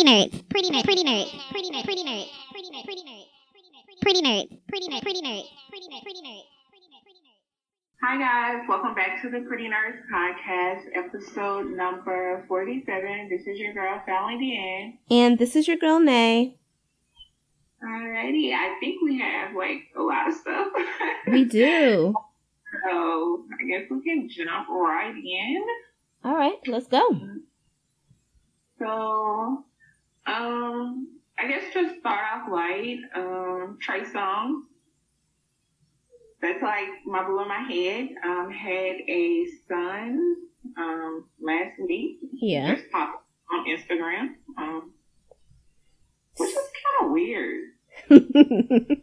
pretty nerds, pretty nerds, pretty nerds, pretty nerds, pretty nerds, pretty nerds, pretty nerds, pretty nerds, pretty nerds, pretty nerds, pretty nerds, pretty nerds. Hi guys, welcome back to the Pretty Nerds Podcast, episode number 47. This is your girl, Fallon Deanne. And this is your girl, Nay. Alrighty, I think we have like a lot of stuff. We do. so I guess we can jump right in. All right, let's go. So, um, I guess just start off light. Um, Trey Songz. That's like my blue in my head. Um, had a son um last week. Yeah. Just popped on Instagram. Um, which is kind of weird.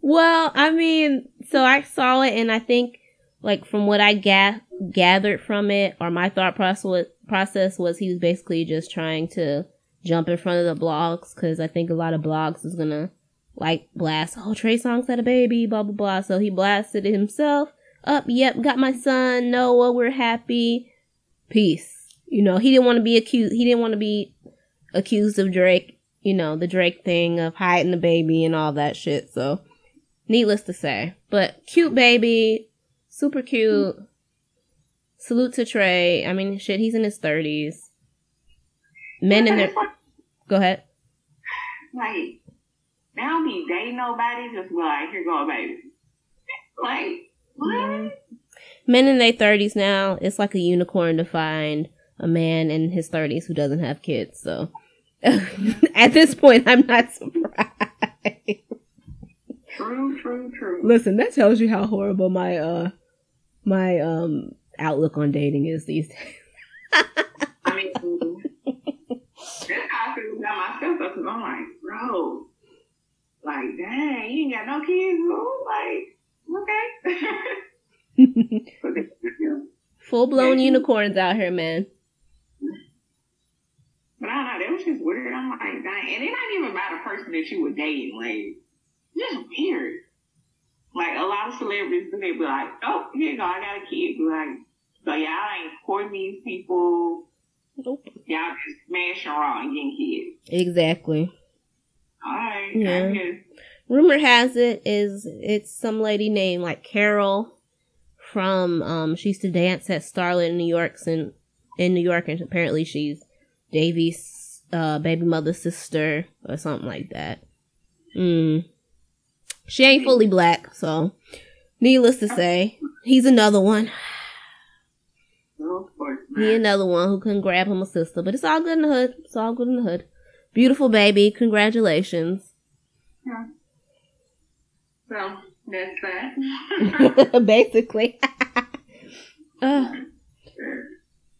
well, I mean, so I saw it, and I think, like, from what I ga- gathered from it, or my thought process was, process was he was basically just trying to jump in front of the blogs, because I think a lot of blogs is gonna, like, blast, oh, Trey Songz had a baby, blah, blah, blah. So he blasted it himself. Up, yep, got my son, Noah, we're happy. Peace. You know, he didn't want to be accused, he didn't want to be accused of Drake, you know, the Drake thing of hiding the baby and all that shit. So, needless to say. But cute baby, super cute. Salute to Trey. I mean, shit, he's in his 30s. Men in their. Go ahead. like, they don't be dating nobody, just be like, here go baby. Like, what? Men in their 30s now, it's like a unicorn to find a man in his 30s who doesn't have kids. So, at this point, I'm not surprised. True, true, true. Listen, that tells you how horrible my uh my um outlook on dating is these days. I mean, that's how I feel about myself. Because I'm like, bro, like, dang, you ain't got no kids, bro. Like, okay. But they- yeah. Full blown unicorns out here, man. But I don't know, that was just weird. I'm like, dang. And it not even about a person that you were dating. Like, just weird. Like, a lot of celebrities, they be like, oh, here you go, I got a kid. Be like, so y'all ain't courting these people. Nope. Y'all just smashing raw and getting kids. Exactly. All right. Yeah. Rumor has it is it's some lady named like Carol from um she used to dance at Starlet in New York and in New York and apparently she's Davy's uh baby mother's sister or something like that. Mm. She ain't fully black, so needless to say, he's another one. Well, He another one who couldn't grab him a sister, but it's all good in the hood. It's all good in the hood. Beautiful baby, congratulations. Yeah. So, that's that. Basically. uh,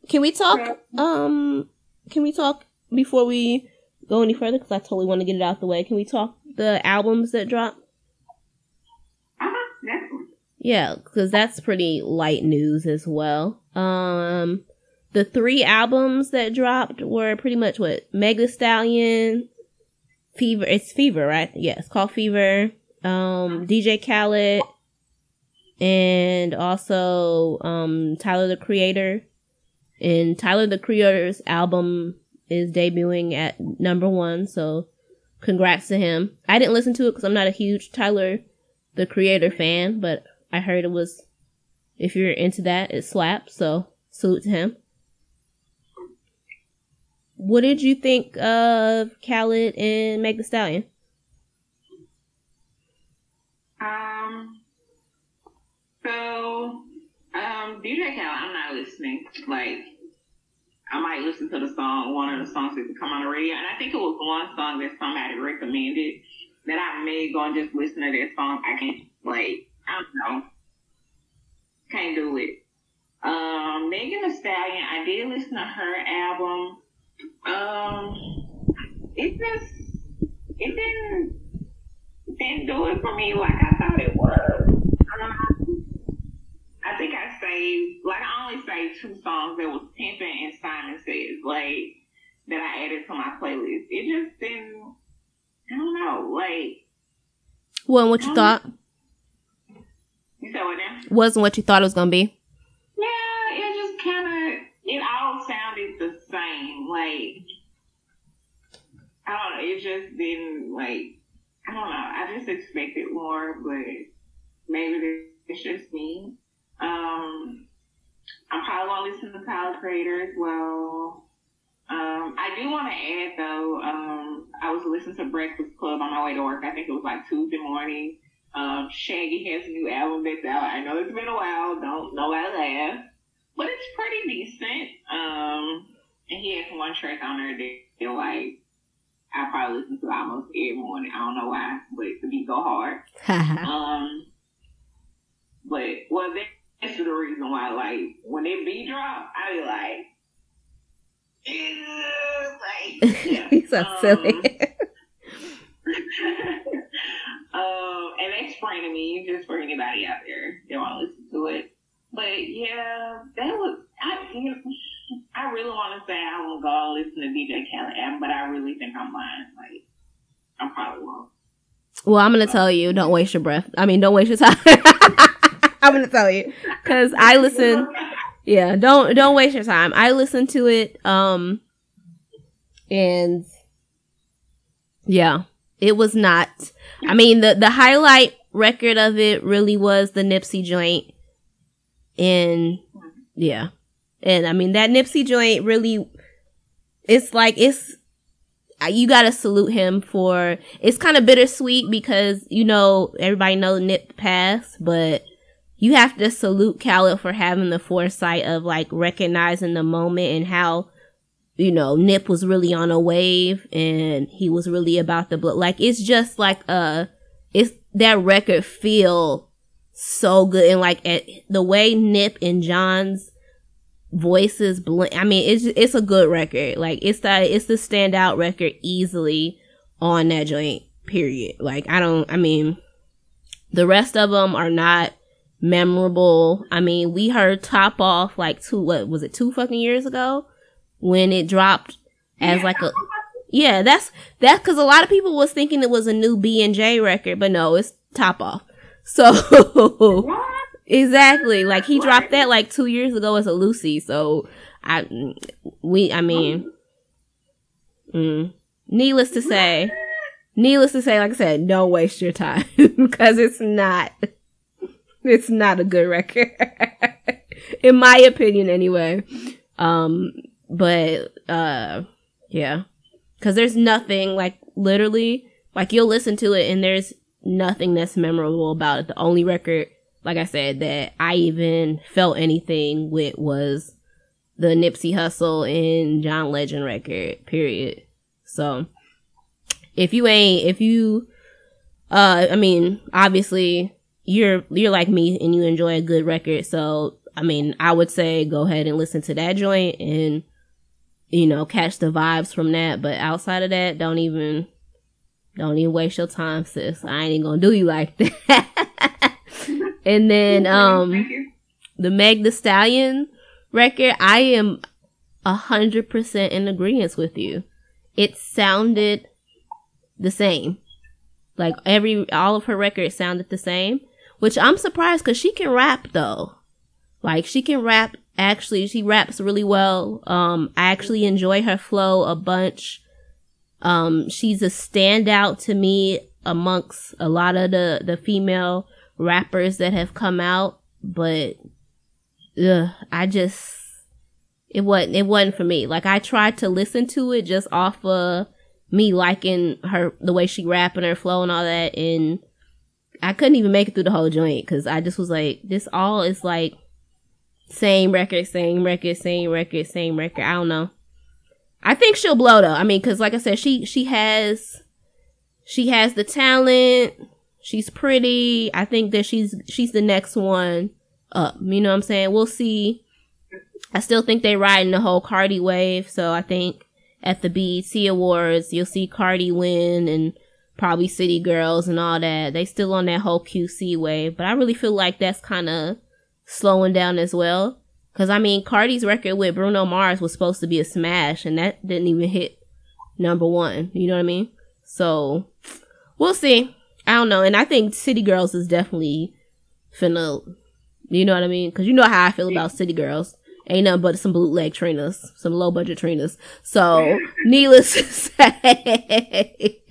can we talk? Um, can we talk before we go any further? Because I totally want to get it out the way. Can we talk the albums that dropped? uh-huh. Yeah, because that's pretty light news as well. Um, the three albums that dropped were pretty much what Meg Thee Stallion, Fever. It's Fever, right? Yeah, called Fever. Um, DJ Khaled, and also um Tyler the Creator. And Tyler the Creator's album is debuting at number one, so congrats to him. I didn't listen to it because I'm not a huge Tyler the Creator fan, but I heard it was. If you're into that, it slaps. So salute to him. What did you think of Khaled and Meg Thee Stallion? Um, so, um, DJ Khaled, I'm not listening. Like, I might listen to the song, one of the songs that come on the radio, and I think it was one song that somebody recommended that I may go and just listen to that song. I can't, like, I don't know. Can't do it. Um, Megan Thee Stallion, I did listen to her album. Um, it just, it didn't, didn't do it for me like I thought it was. Um, I think I saved, like I only saved two songs. that was Pimpin' and Simon Says, like, that I added to my playlist. It just didn't, I don't know, like, Wasn't what you Um, thought? you said what now? Wasn't what you thought it was gonna be? Yeah, it just kind of, it all sounded the same. Like, I don't know. It just didn't like. I don't know. I just expected more, but maybe it's just me. Um, I'm probably gonna listen to Tyler Creator as well. Um, I do want to add though. Um, I was listening to Breakfast Club on my way to work. I think it was like Tuesday morning. Um, Shaggy has a new album that's out. I know it's been a while. Don't know nobody laugh, but it's pretty decent. Um, and he has one track on there that like I probably listen to almost every morning. I don't know why, but the beat go hard. um, but well, that's the reason why. Like when they beat drop, I be like, like yeah. He's so um, silly. um, and that's free to me, just for anybody out there that want to listen to it. But yeah, that was I. You know, I really want to say I will go listen to DJ Khaled but I really think I'm lying. Like, I probably won't. Well, I'm gonna tell you, don't waste your breath. I mean, don't waste your time. I'm gonna tell you, cause I listen. Yeah, don't don't waste your time. I listened to it, um, and yeah, it was not. I mean, the the highlight record of it really was the Nipsey joint, and yeah, and I mean that Nipsey joint really, it's like it's you gotta salute him for it's kind of bittersweet because you know everybody know Nip passed, but you have to salute Khaled for having the foresight of like recognizing the moment and how you know Nip was really on a wave and he was really about the blood. Like it's just like uh it's that record feel so good and like at the way Nip and John's voices blend. I mean, it's it's a good record. Like it's the it's the standout record easily on that joint. Period. Like I don't. I mean, the rest of them are not memorable. I mean, we heard Top Off like two. What was it? Two fucking years ago when it dropped as like a. Yeah, that's that's because a lot of people was thinking it was a new B and J record, but no, it's Top Off. So Exactly. Like he dropped that like two years ago as a Lucy. So I, we, I mean, mm, needless to say, needless to say, like I said, don't waste your time because it's not, it's not a good record, in my opinion, anyway. Um, but uh, yeah, because there's nothing like literally like you'll listen to it and there's nothing that's memorable about it. The only record like I said, that I even felt anything with was the Nipsey Hussle and John Legend record, period. So if you ain't, if you, uh, I mean, obviously you're, you're like me and you enjoy a good record. So, I mean, I would say go ahead and listen to that joint and, you know, catch the vibes from that. But outside of that, don't even, don't even waste your time, sis. I ain't even gonna do you like that. And then um the Meg Thee Stallion record, I am a hundred percent in agreement with you. It sounded the same. Like every all of her records sounded the same. Which I'm surprised because she can rap though. Like she can rap actually she raps really well. Um I actually enjoy her flow a bunch. Um she's a standout to me amongst a lot of the the female rappers that have come out, but ugh, I just it wasn't it wasn't for me. Like I tried to listen to it just off of me liking her the way she rap and her flow and all that, and I couldn't even make it through the whole joint because I just was like, this all is like same record, same record, same record, same record. I don't know. I think she'll blow though. I mean, because like I said, she she has she has the talent. She's pretty. I think that she's she's the next one up. You know what I'm saying? We'll see. I still think they riding the whole Cardi wave, so I think at the BET Awards you'll see Cardi win and probably City Girls and all that. They still on that whole QC wave, but I really feel like that's kind of slowing down as well. Cause I mean, Cardi's record with Bruno Mars was supposed to be a smash and that didn't even hit number one. You know what I mean? So we'll see. I don't know. And I think City Girls is definitely finna, you know what I mean? Cause you know how I feel about City Girls. ain't nothing but some bootleg trainers, some low budget trainers. So, needless to say,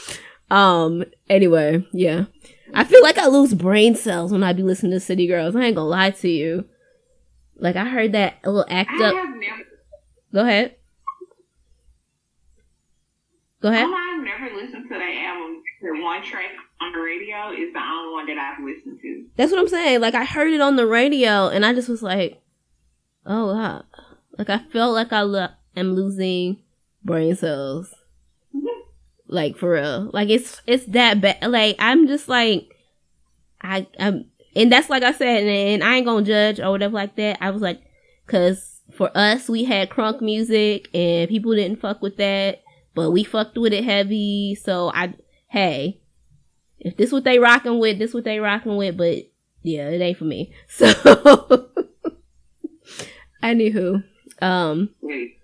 um, anyway, yeah. I feel like I lose brain cells when I be listening to City Girls. I ain't gonna lie to you. Like I heard that a little act I up. have never, Go ahead. Go ahead. I've never listened to that album. The one track on the radio is the only one that I've listened to. That's what I'm saying. Like I heard it on the radio and I just was like, oh wow. Like I felt like I lo- am losing brain cells. Mm-hmm. Like for real. Like it's it's that bad. Like I'm just like I I'm and that's like I said, and, and I ain't gonna judge or whatever like that. I was like, cause for us we had crunk music and people didn't fuck with that, but we fucked with it heavy. So I hey, if this what they rocking with, this what they rocking with, but yeah, it ain't for me. So anywho, um Wait,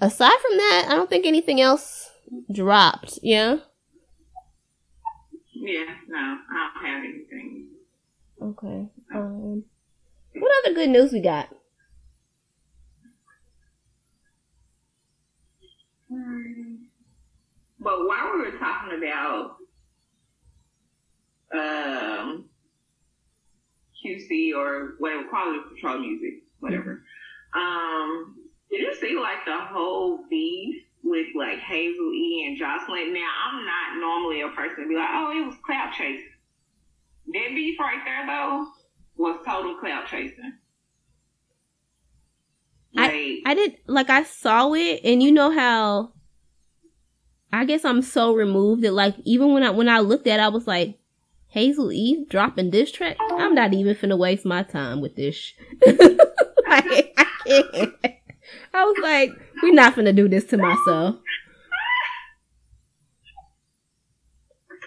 aside from that, I don't think anything else dropped. Yeah. Yeah, no, I don't have anything. Okay. Um, what other good news we got? But while we were talking about um, QC or whatever, quality control music, whatever, um, did you see like the whole beef with like Hazel E and Joseline? Now, I'm not normally a person to be like, oh, it was clout chasing. That beef right there, though, was total clout chasing. Like, I did like I saw it, and you know how. I guess I'm so removed that like even when I when I looked at, it, I was like, Hazel E dropping this track. I'm not even finna waste my time with this. like, I can't. I was like, we're not gonna do this to myself.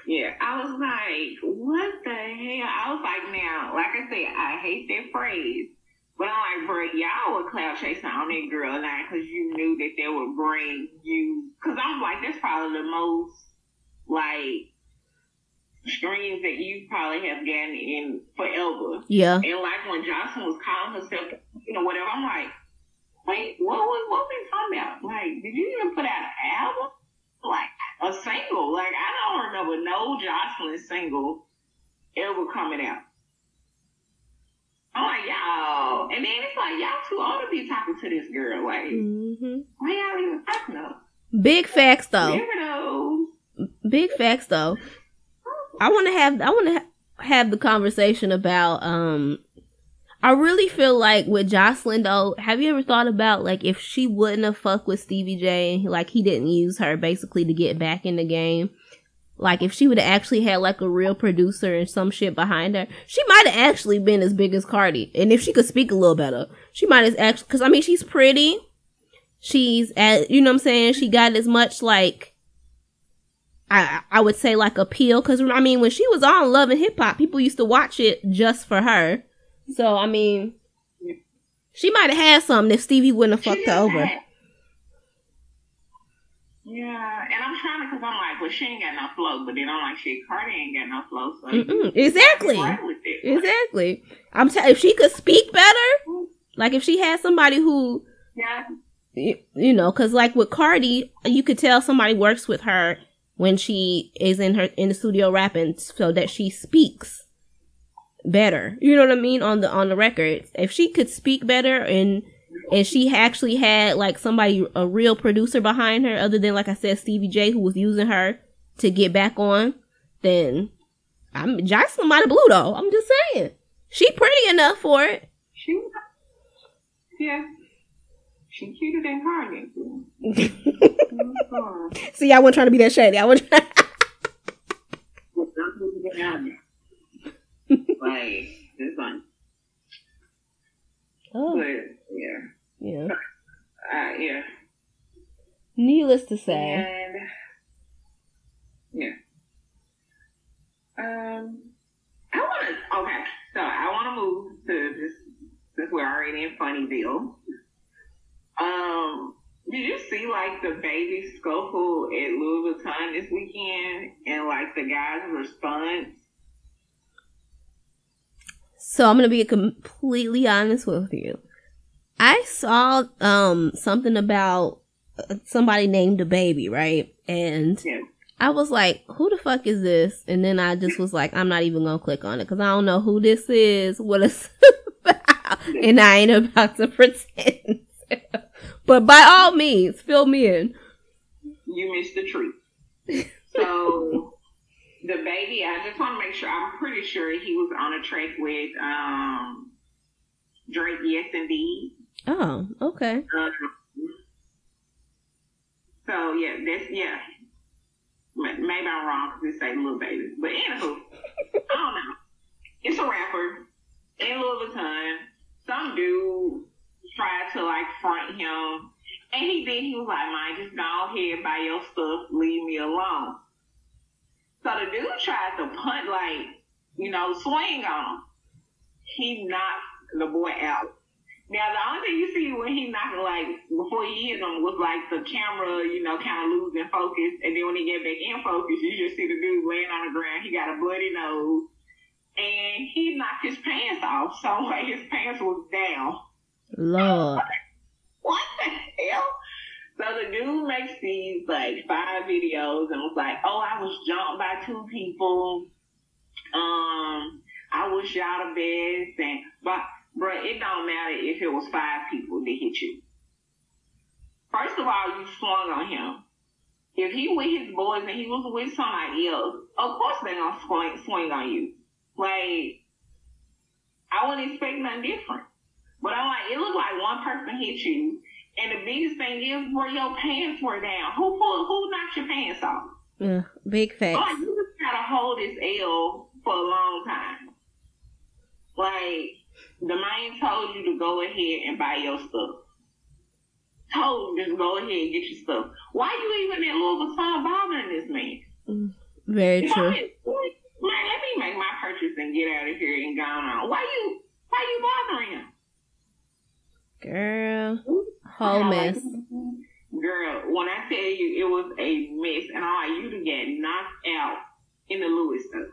Yeah, I was like, what the hell? I was like, now, like I said, I hate that phrase. But I'm like, bro, y'all were cloud chasing on that girl now because you knew that they would bring you. Because I'm like, that's probably the most, like, streams that you probably have gotten in forever. Yeah. And like when Joseline was calling herself, you know, whatever, I'm like, wait, what was what we talking about? Like, did you even put out an album? Like a single? Like I don't remember no Joseline single ever coming out. I'm like, y'all, and then it's like y'all too old to be talking to this girl. Like, hmm why y'all even talking? Big facts though. Weirdos. Big facts though. I want to have I want to ha- have the conversation about um I really feel like with Joseline though, have you ever thought about like if she wouldn't have fucked with Stevie J and like he didn't use her basically to get back in the game? Like if she would have actually had like a real producer and some shit behind her, she might have actually been as big as Cardi. And if she could speak a little better, she might have actually cuz I mean she's pretty. She's at you know what I'm saying? She got as much like I I would say like appeal because I mean when she was on Love and Hip Hop, people used to watch it just for her. So I mean, she might have had something if Stevie wouldn't have fucked her over. Yeah, and I'm trying to, cause I'm like, well, she ain't got no flow, but then I'm like, shit, Cardi ain't got no flow, so Mm-mm, exactly, right exactly. I'm t- if she could speak better, like if she had somebody who Yeah, you, you know, because like with Cardi, you could tell somebody works with her when she is in her in the studio rapping, so that she speaks better. You know what I mean on the on the record. If she could speak better and and she actually had like somebody a real producer behind her, other than like I said Stevie J who was using her to get back on, then I'm Joseline might have blew though. I'm just saying she pretty enough for it. she, yeah, she cuter than Cardi. Mhm. See, I wasn't trying to be that shady. I was. like this one, oh, but yeah, yeah. uh, yeah, Needless to say, and yeah. Um, I want to. Okay, so I want to move to this since we're already in Funnyville. Um, did you see like the baby scuffle at Louis Vuitton this weekend, and like the guy's response? So I'm gonna be completely honest with you. I saw um something about uh, somebody named a baby, right? And Yeah. I was like, "Who the fuck is this?" And then I just was like, "I'm not even gonna click on it because I don't know who this is, what it's about, and I ain't about to pretend." but by all means, fill me in. You missed the truth. So the baby, I just want to make sure. I'm pretty sure he was on a track with um Drake. Yes, indeed. Oh, okay. Um, so yeah, that's yeah. Maybe I'm wrong because it say little baby, but anywho, I don't know. It's a rapper in Louis Vuitton. Some dude tried to like front him, and he did. He was like, "Man, just go ahead, buy your stuff, leave me alone." So the dude tried to punt, like you know, swing on him. He knocked the boy out. Now the only thing you see when he knocked like before he hit him was like the camera, you know, kind of losing focus, and then when he get back in focus, you just see the dude laying on the ground. He got a bloody nose, and he knocked his pants off, so like his pants was down. Lord. What the hell? So the dude makes these like five videos and was like, "Oh, I was jumped by two people. Um, I wish y'all the best." And but, bro, it don't matter if it was five people that hit you. First of all, you swung on him. If he with his boys and he was with somebody else, of course they gonna swing, swing on you. Like, I wouldn't expect nothing different. But I'm like, it looked like one person hit you. And the biggest thing is where your pants were down. Who pulled, who knocked your pants off? Yeah, big facts. Like, you just gotta hold this L for a long time. Like, the man told you to go ahead and buy your stuff. Told you just go ahead and get your stuff. Why you even in Louis Vuitton bothering this man? Mm, very If true. Man, let me make my purchase and get out of here and go on. Why you, why you bothering him? Girl, whole mess. Girl, when I tell you it was a mess, and I'm like, you to get knocked out in the stuff.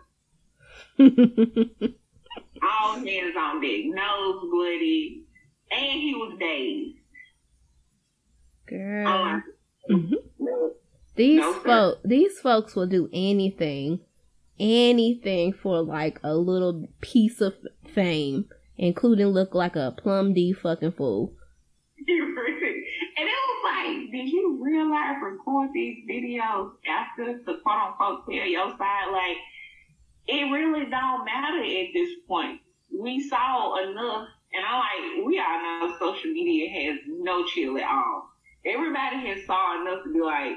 All hands on deck, nose bloody, and he was dazed. Girl. I'm Mhm. These No, these folks will do anything, anything for like a little piece of fame, including look like a plum D fucking fool. and it was like, did you realize record these videos after the quote unquote tell your side? Like, it really don't matter at this point. We saw enough, and I'm like, we all know social media has no chill at all. Everybody has saw enough to be like,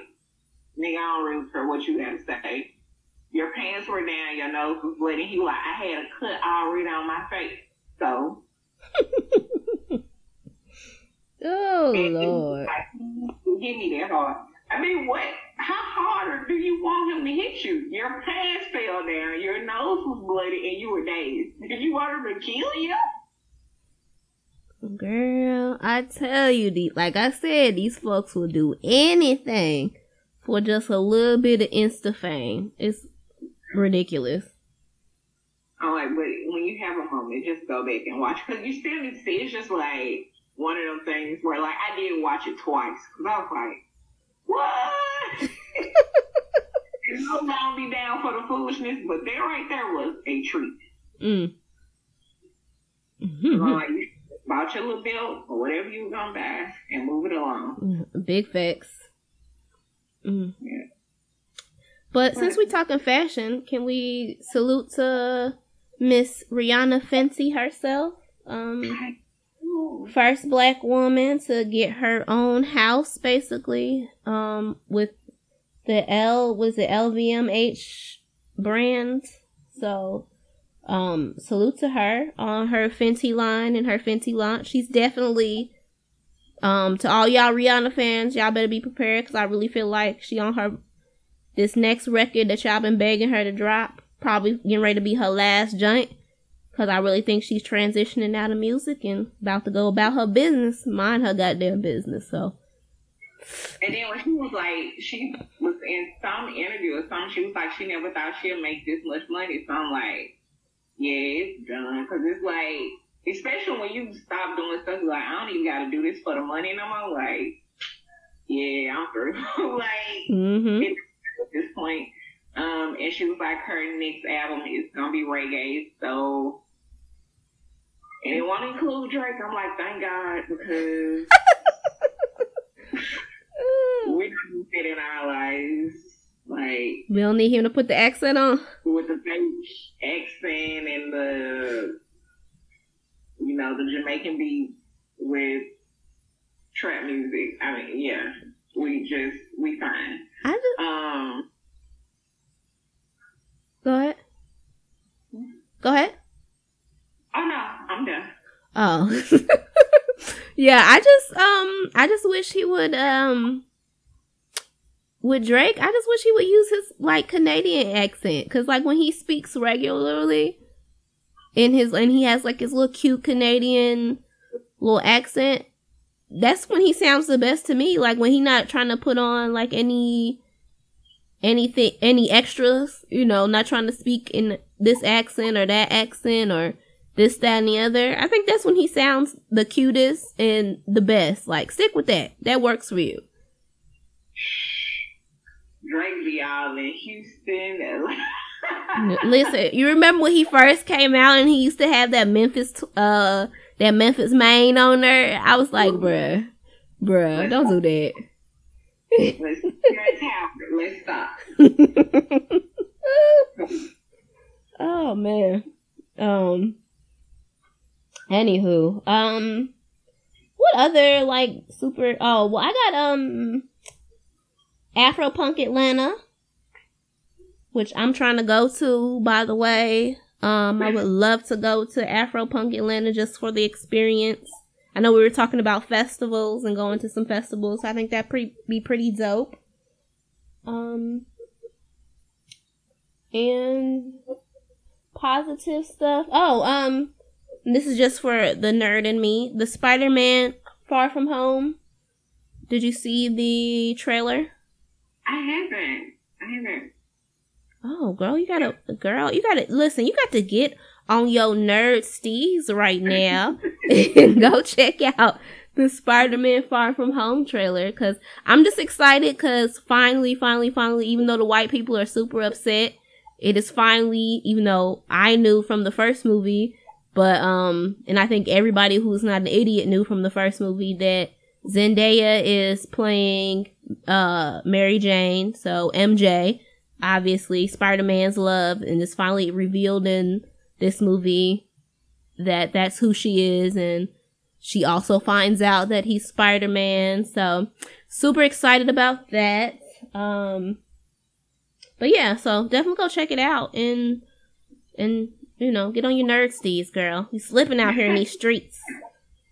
nigga, I don't really care what you got to say. Your pants were down, your nose was bleeding. He like, I had a cut already on my face. So, Oh And lord. like, Give me that hard. I mean, what? How harder do you want him to hit you? Your pants fell down, your nose was bloody, and you were dazed. Did you want him to kill you? Girl, I tell you, the like I said, these folks will do anything for just a little bit of insta fame. It's ridiculous. I'm like, but have a moment, just go back and watch because you still need to see. It's just like one of them things where, like, I did watch it twice because I was like, what? and no, I don't be down for the foolishness, but there, right there, was a treat. Mm. I'm Mhm. like, your little belt or whatever you gonna buy and move it along. Big facts. Mm. Yeah. But since we talking fashion, can we salute to Miss Rihanna Fenty herself? Um, first black woman to get her own house, basically. Um, with the L was it LVMH brand. So, um, salute to her on her Fenty line and her Fenty launch. She's definitely, um, to all y'all Rihanna fans, y'all better be prepared because I really feel like she on her this next record that y'all been begging her to drop. Probably getting ready to be her last joint. Cause I really think she's transitioning out of music and about to go about her business, mind her goddamn business. So And then when she was like, she was in some interview or something, she was like, she never thought she'd make this much money. So I'm like, yeah, it's done. Cause it's like, especially when you stop doing stuff like, I don't even got to do this for the money no more. Like, yeah, I'm through. like, Mm-hmm. at this point. Um, and she was like, her next album is gonna be reggae, so. And it won't include Drake. I'm like, thank God, because we don't fit in our lives. Like, We don't need him to put the accent on. with the fake accent and the, you know, the Jamaican beat with trap music. I mean, yeah, we just, we fine. I just Um, go ahead. Go ahead. oh no, I'm done. Oh. yeah, I just um I just wish he would um with Drake, I just wish he would use his like Canadian accent cuz like when he speaks regularly in his and he has like his little cute Canadian little accent, that's when he sounds the best to me. Like when he not trying to put on like any anything any extras, you know, not trying to speak in this accent or that accent or this, that, and the other. I think that's when he sounds the cutest and the best. Like, stick with that. That works for you. Drake be all in Houston. Listen, you remember when he first came out and he used to have that Memphis, uh, that Memphis Maine on there? I was like, bruh, bruh, don't do that. Oh man. Um. Anywho, um, what other like super? Oh, well, I got um, Afro Punk Atlanta, which I'm trying to go to. By the way, um, I would love to go to Afro Punk Atlanta just for the experience. I know we were talking about festivals and going to some festivals. I think that pretty be pretty dope. Um, and positive stuff. Oh, um, this is just for the nerd in me. The Spider-Man Far From Home. Did you see the trailer? I haven't. I haven't. Oh, girl, you gotta, girl, you gotta listen. You got to get on your nerd steez right now and go check out the Spider-Man Far From Home trailer because I'm just excited because finally, finally, finally, even though the white people are super upset, it is finally, even though I knew from the first movie, but um, and I think everybody who's not an idiot knew from the first movie that Zendaya is playing uh Mary Jane, so MJ, obviously Spider-Man's love, and it's finally revealed in this movie that that's who she is, and she also finds out that he's Spider-Man. So super excited about that. Um, but yeah, so definitely go check it out and and you know get on your nerd steez, girl. You slipping out here in these streets.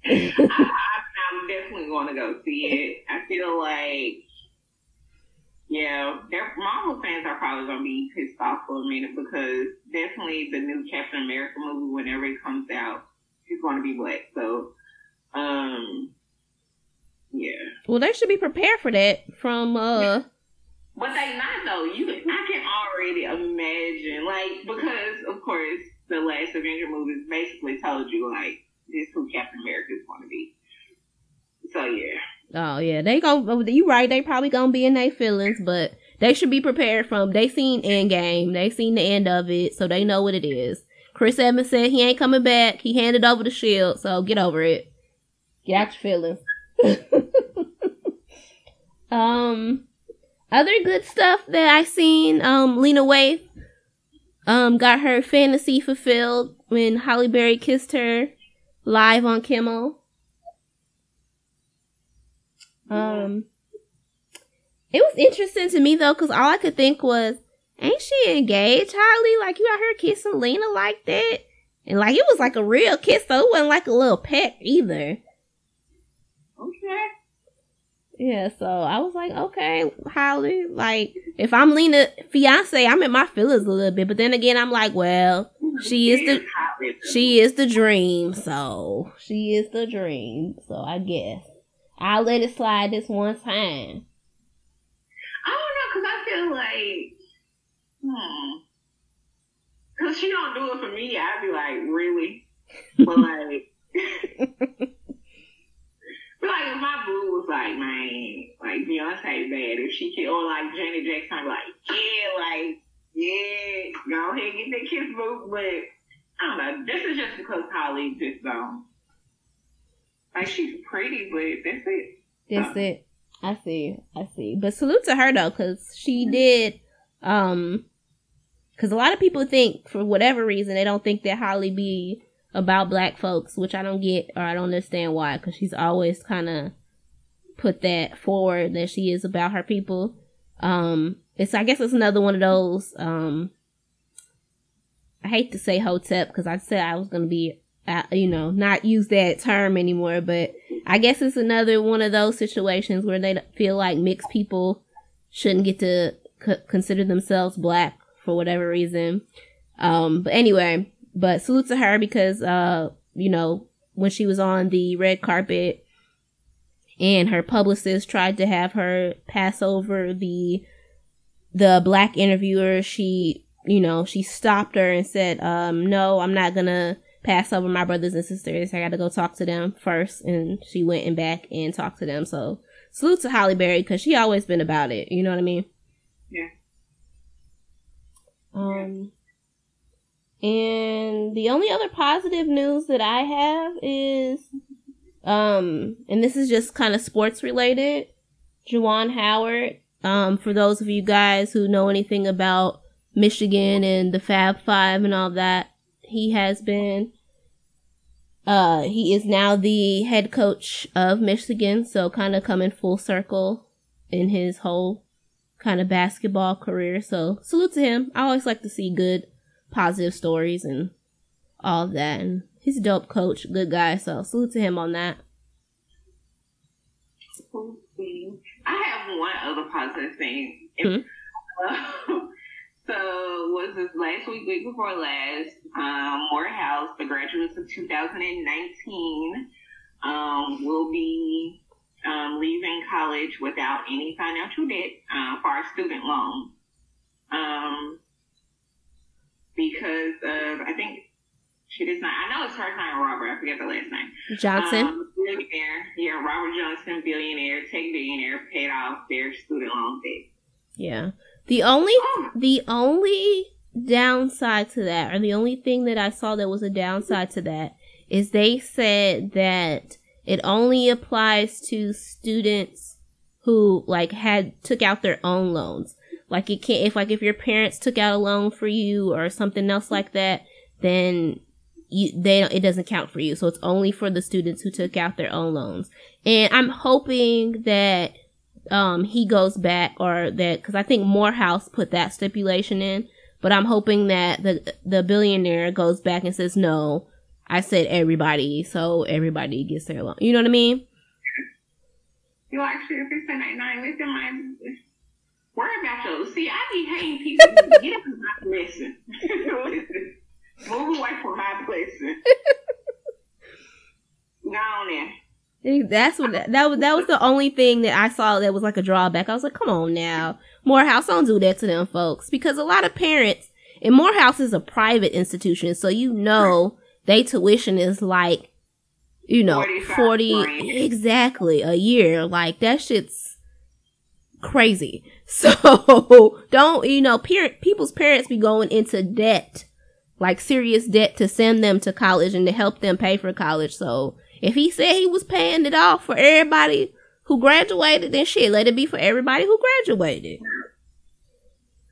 I, I'm definitely going to go see it. I feel like, yeah, Marvel fans are probably going to be pissed off for a minute because definitely the new Captain America movie, whenever it comes out, is going to be black. So, um, yeah. Well, they should be prepared for that from uh But they not though. You, I can already imagine, like, because of course the last Avenger movies basically told you like this who Captain America is going to be. So yeah. Oh yeah, they gon' you right. They probably gonna be in their feelings, but they should be prepared from. They seen Endgame. They seen the end of it, so they know what it is. Chris Evans said he ain't coming back. He handed over the shield, so get over it. Your feelings. um, other good stuff that I seen. Um, Lena Waithe, um, got her fantasy fulfilled when Halle Berry kissed her live on Kimmel. Um, it was interesting to me though, because all I could think was, ain't she engaged, Halle? Like you out here kissing Lena like that, and like it was like a real kiss, though. It wasn't like a little peck either. Okay. Yeah, so I was like, okay, Halle. Like if I'm Lena fiance, I'm in my feelings a little bit, but then again, I'm like, well, she is the she is the dream, so she is the dream. So I guess I'll let it slide this one time. I don't know, cause I feel like, hmm, Cause she don't do it for me. I'd be like, really? But like, like if my boo was like, man, like Beyonce bad, if she kid or like Janet Jackson, be like, yeah, like, yeah, go ahead get that kiss boo. But I don't know. This is just because Halle just um, like she's pretty, but that's it. That's it. I see. I see. But salute to her though, because she did. Um, because a lot of people think, for whatever reason, they don't think that Halle be about black folks, which I don't get or I don't understand why. Because she's always kind of put that forward that she is about her people. Um, it's I guess it's another one of those. Um, I hate to say hotep because I said I was gonna be, uh, you know, not use that term anymore, but I guess it's another one of those situations where they feel like mixed people shouldn't get to c- consider themselves black for whatever reason. Um, but anyway, but salute to her because, uh, you know, when she was on the red carpet and her publicist tried to have her pass over the, the black interviewer, she, you know, she stopped her and said, um, no, I'm not gonna pass over my brothers and sisters. I got to go talk to them first. And she went and back and talked to them. So salute to Halle Berry because she always been about it. You know what I mean? Yeah. Um, and the only other positive news that I have is, um, and this is just kind of sports related. Juwan Howard, um, for those of you guys who know anything about Michigan and the Fab Five and all that, he has been uh, he is now the head coach of Michigan, so kind of coming full circle in his whole kind of basketball career. So salute to him. I always like to see good, positive stories and all that. And he's a dope coach, good guy. So salute to him on that. I have one other positive thing. Hmm? So was this last week, week before last, um, Morehouse, the graduates of 2019, um, will be um, leaving college without any financial debt uh, for our student loan. Does not, I her name, Robert, I forget the last name. Johnson? Um, billionaire, yeah, Robert Johnson, billionaire, tech billionaire, paid off their student loan debt. Yeah. The only the only downside to that, or the only thing that I saw that was a downside to that, is they said that it only applies to students who like had took out their own loans. Like it can't if like if your parents took out a loan for you or something else like that, then you they don't it doesn't count for you. So it's only for the students who took out their own loans. And I'm hoping that um he goes back or that because I think Morehouse put that stipulation in, but I'm hoping that the the billionaire goes back and says no. I said everybody, so everybody gets their loan. You know what I mean? You actually, if it's night nine, listen, my worry about you. See, I be hating people. Get up blessing. listen, move away from my blessing. Go on there. That's what that was. That was the only thing that I saw that was like a drawback. I was like, "Come on now, Morehouse, don't do that to them folks." Because a lot of parents, and Morehouse is a private institution, so you know they tuition is like, you know, forty exactly a year. Like that shit's crazy. So don't you know, parent people's parents be going into debt, like serious debt to send them to college and to help them pay for college. So if he said he was paying it off for everybody who graduated, then shit, let it be for everybody who graduated.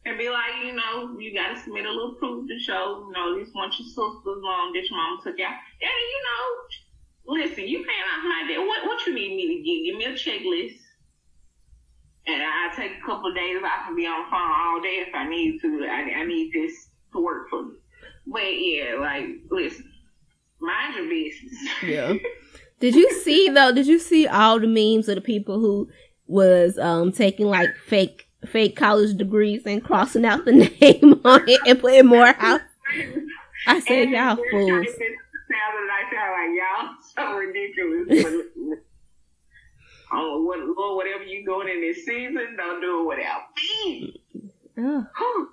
And be like, you know, you gotta submit a little proof to show, you know, this one your sister's loan that your mom took out. And you know, listen, you paying off my debt. What what you need me to give? Give me a checklist. And I take a couple of days. I can be on the phone all day if I need to. I, I need this to work for me. But yeah, like, listen, mind your business. Yeah. Did you see though? Did you see all the memes of the people who was um taking like fake fake college degrees and crossing out the name on it and putting more Morehouse? I said And y'all fools. trying sound I sound like y'all so ridiculous. Oh, what, Lord, whatever you doing in this season, don't do it without me. Oh,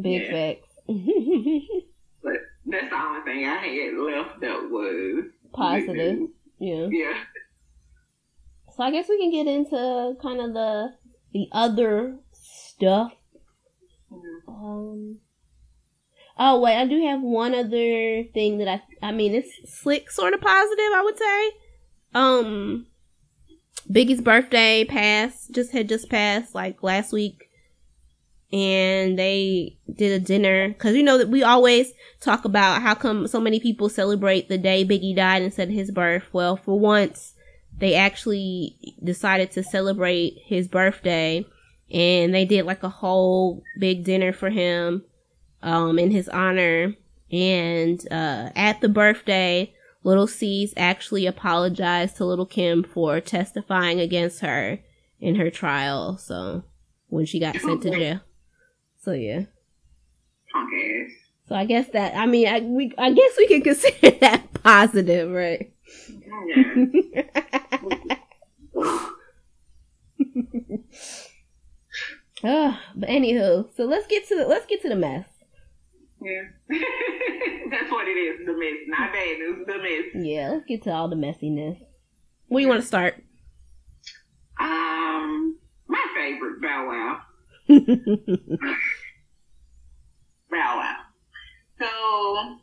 big Yeah. facts. but that's the only thing I had left that was Positive. Yeah. Yeah. So I guess we can get into kind of the the other stuff. Um. Oh wait, I do have one other thing that I I mean it's slick sort of positive I would say. Um Biggie's birthday passed just had just passed like last week and they did a dinner. Cuz you know that we always talk about how come so many people celebrate the day Biggie died instead of his birth. Well, for once they actually decided to celebrate his birthday and they did like a whole big dinner for him um in his honor. And uh at the birthday Lil' Cease actually apologized to Lil' Kim for testifying against her in her trial so when she got sent to jail so yeah so i guess that i mean i we i guess we can consider that positive right Yeah. Ah, but anywho, so let's get to the let's get to the mess. yeah. That's what it is, the mess. Not bad news, the mess. Yeah, let's get to all the messiness. Where you want to start? Um, my favorite Bow Wow. Bow Wow. So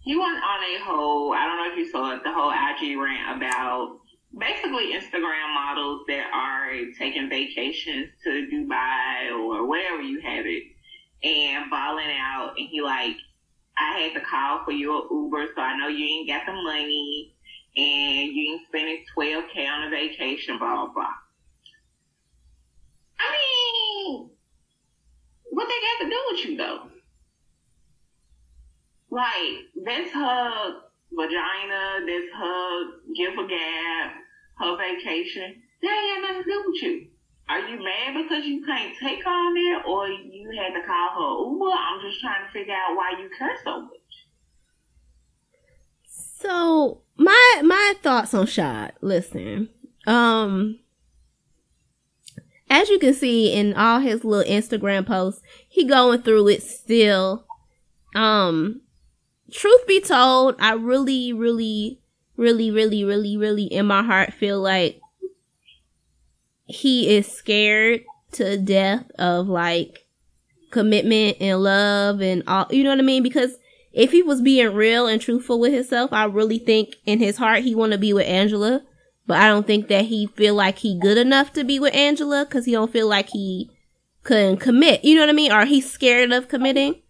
he went on a whole, I don't know if you saw it, the whole IG rant about basically Instagram models that are taking vacations to Dubai or wherever you have it and balling out. And he like, I had to call for your Uber, so I know you ain't got the money and you ain't spending 12K on a vacation, blah, blah, blah. I mean, what they got to do with you though? Like, that's her vagina, that's her gift a gab, her vacation. That ain't nothing to do with you. Are you mad because you can't take on it or you had to call her Uber? I'm just trying to figure out why you care so much. so my my thoughts on Shad. Listen, um, as you can see in all his little Instagram posts, he going through it still. Um, truth be told, I really, really, really, really, really, really, in my heart, feel like he is scared to death of like commitment and love and all. You know what I mean? Because if he was being real and truthful with himself, I really think in his heart he want to be with Angela. But I don't think that he feel like he good enough to be with Angela because he don't feel like he couldn't commit. You know what I mean? Or he's scared of committing.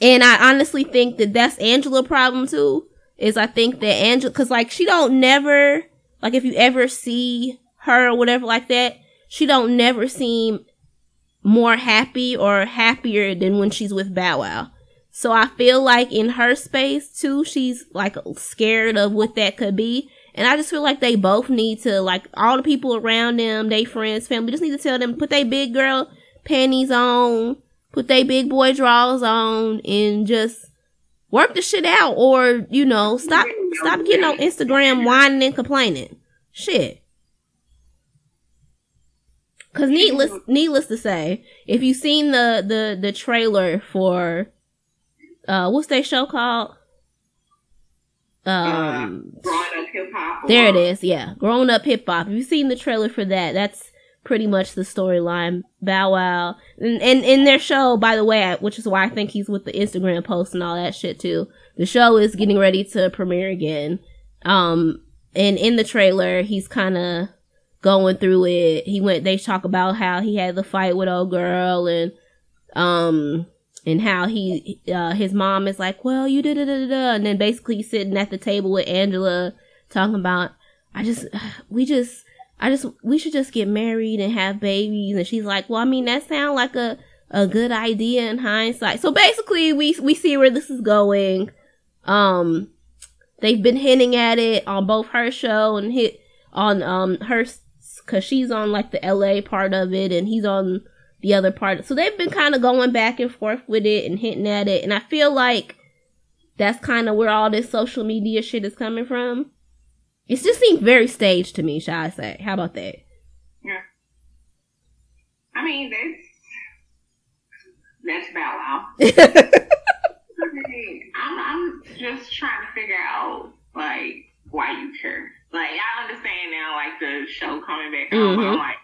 And I honestly think that that's Angela problem too. Is I think that Angela, cause like she don't never, like if you ever see her or whatever like that, she don't never seem more happy or happier than when she's with Bow Wow. So I feel like in her space too, she's like scared of what that could be. And I just feel like they both need to, like all the people around them, they friends, family, just need to tell them put their big girl panties on, put their big boy drawers on, and just work the shit out. Or you know, stop stop getting on Instagram whining and complaining. Shit. Cause needless needless to say, if you've seen the the the trailer for uh what's that show called? Um Growing up hip hop. there it is, yeah. Grown up hip hop. If you've seen the trailer for that, that's pretty much the storyline. Bow Wow. And, and in their show, by the way, which is why I think he's with the Instagram post and all that shit too. The show is getting ready to premiere again. Um, and in the trailer, he's kind of going through it. He went, they talk about how he had the fight with old girl and, um, and how he, uh, his mom is like, well, you did it, and then basically sitting at the table with Angela talking about, I just, we just, I just, we should just get married and have babies. And she's like, well, I mean, that sounds like a, a good idea in hindsight. So basically, we, we see where this is going. Um, they've been hinting at it on both her show and hit on, um, her, cause she's on like the LA part of it and he's on the other part. So they've been kind of going back and forth with it and hinting at it. And I feel like that's kind of where all this social media shit is coming from. It just seems very staged to me, shall I say. How about that? Yeah. I mean, that's That's Bow Wow. I mean, I'm, I'm just trying to figure out like why you care. Like I understand now, like the show coming back on, but I'm Mhm. like,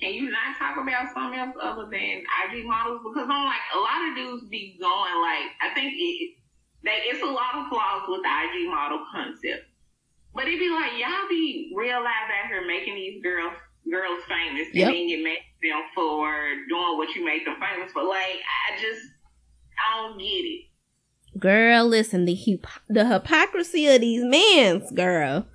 can you not talk about something else other than IG models? Because I'm like, a lot of dudes be going like, I think it, they, it's a lot of flaws with the IG model concept. But it'd be like y'all be real life out here making these girls girls famous Yep. and then you make them for doing what you make them famous for. Like I just I don't get it. Girl, listen, the hyp- the hypocrisy of these men's, girl.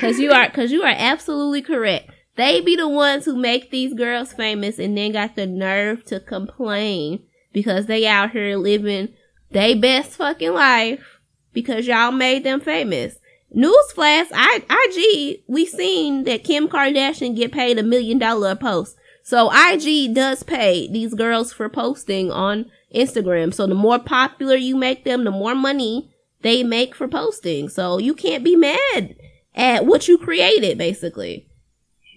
Cause you are, cause you are absolutely correct. They be the ones who make these girls famous and then got the nerve to complain because they out here living they best fucking life because y'all made them famous. Newsflash, IG, we seen that Kim Kardashian get paid a million dollar a post. So IG does pay these girls for posting on Instagram. So the more popular you make them, the more money they make for posting. So you can't be mad at what you created, basically.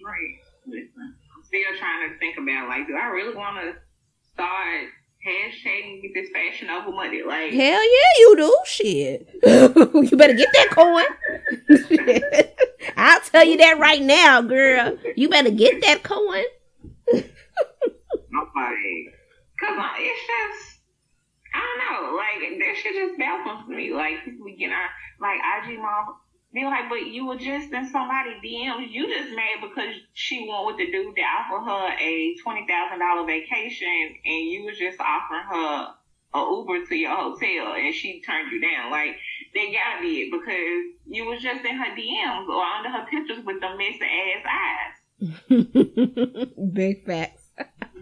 Right. I'm still trying to think about like, do I really want to start hashtagging get this fashion over money? Like, Hell yeah, you do. Shit. you better get that coin. I'll tell you that right now, girl. You better get that coin. Like, cause uh, it's just, I don't know, like that shit just baffles me. Like be getting our like IG mom be like, but you were just in somebody DMs. You just mad because she went with the dude that offered her a twenty thousand dollar vacation, and you was just offering her a Uber to your hotel, and she turned you down. Like they gotta be it because you was just in her DMs or under her pictures with the messy ass eyes. Big facts.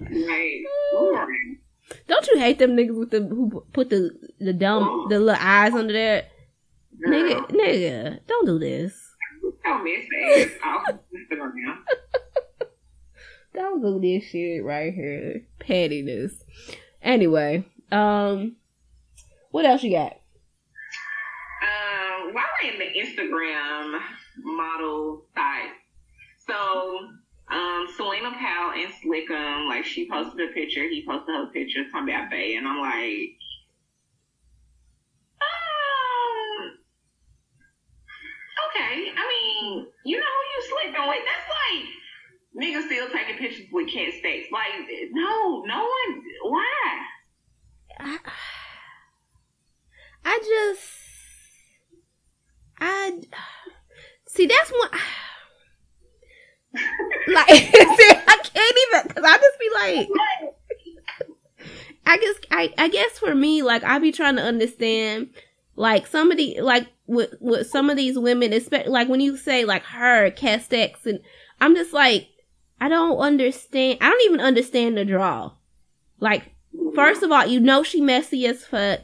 Like, Don't you hate them niggas with the who put the the dumb the little eyes under there? Nigga, nigga, don't do this. Don't miss ass off Instagram. Don't do this shit right here. Pettiness. Anyway, um, what else you got? Um, while we're in the Instagram model side, so um, Celina Powell and Slickum, like she posted a picture, he posted her picture, talking about Bay, and I'm like, um, okay. I mean, you know who you sleeping with? That's like niggas still taking pictures with Kat Stacks. Like, no, no one. Why? I, I just, I see. That's one. Like, see, I can't even because I just be like, I guess, I, I guess for me, like, I be trying to understand, like, somebody, like, with with some of these women, especially like when you say like her, Kat Stacks, and I'm just like, I don't understand. I don't even understand the draw. Like, First of all, you know she messy as fuck.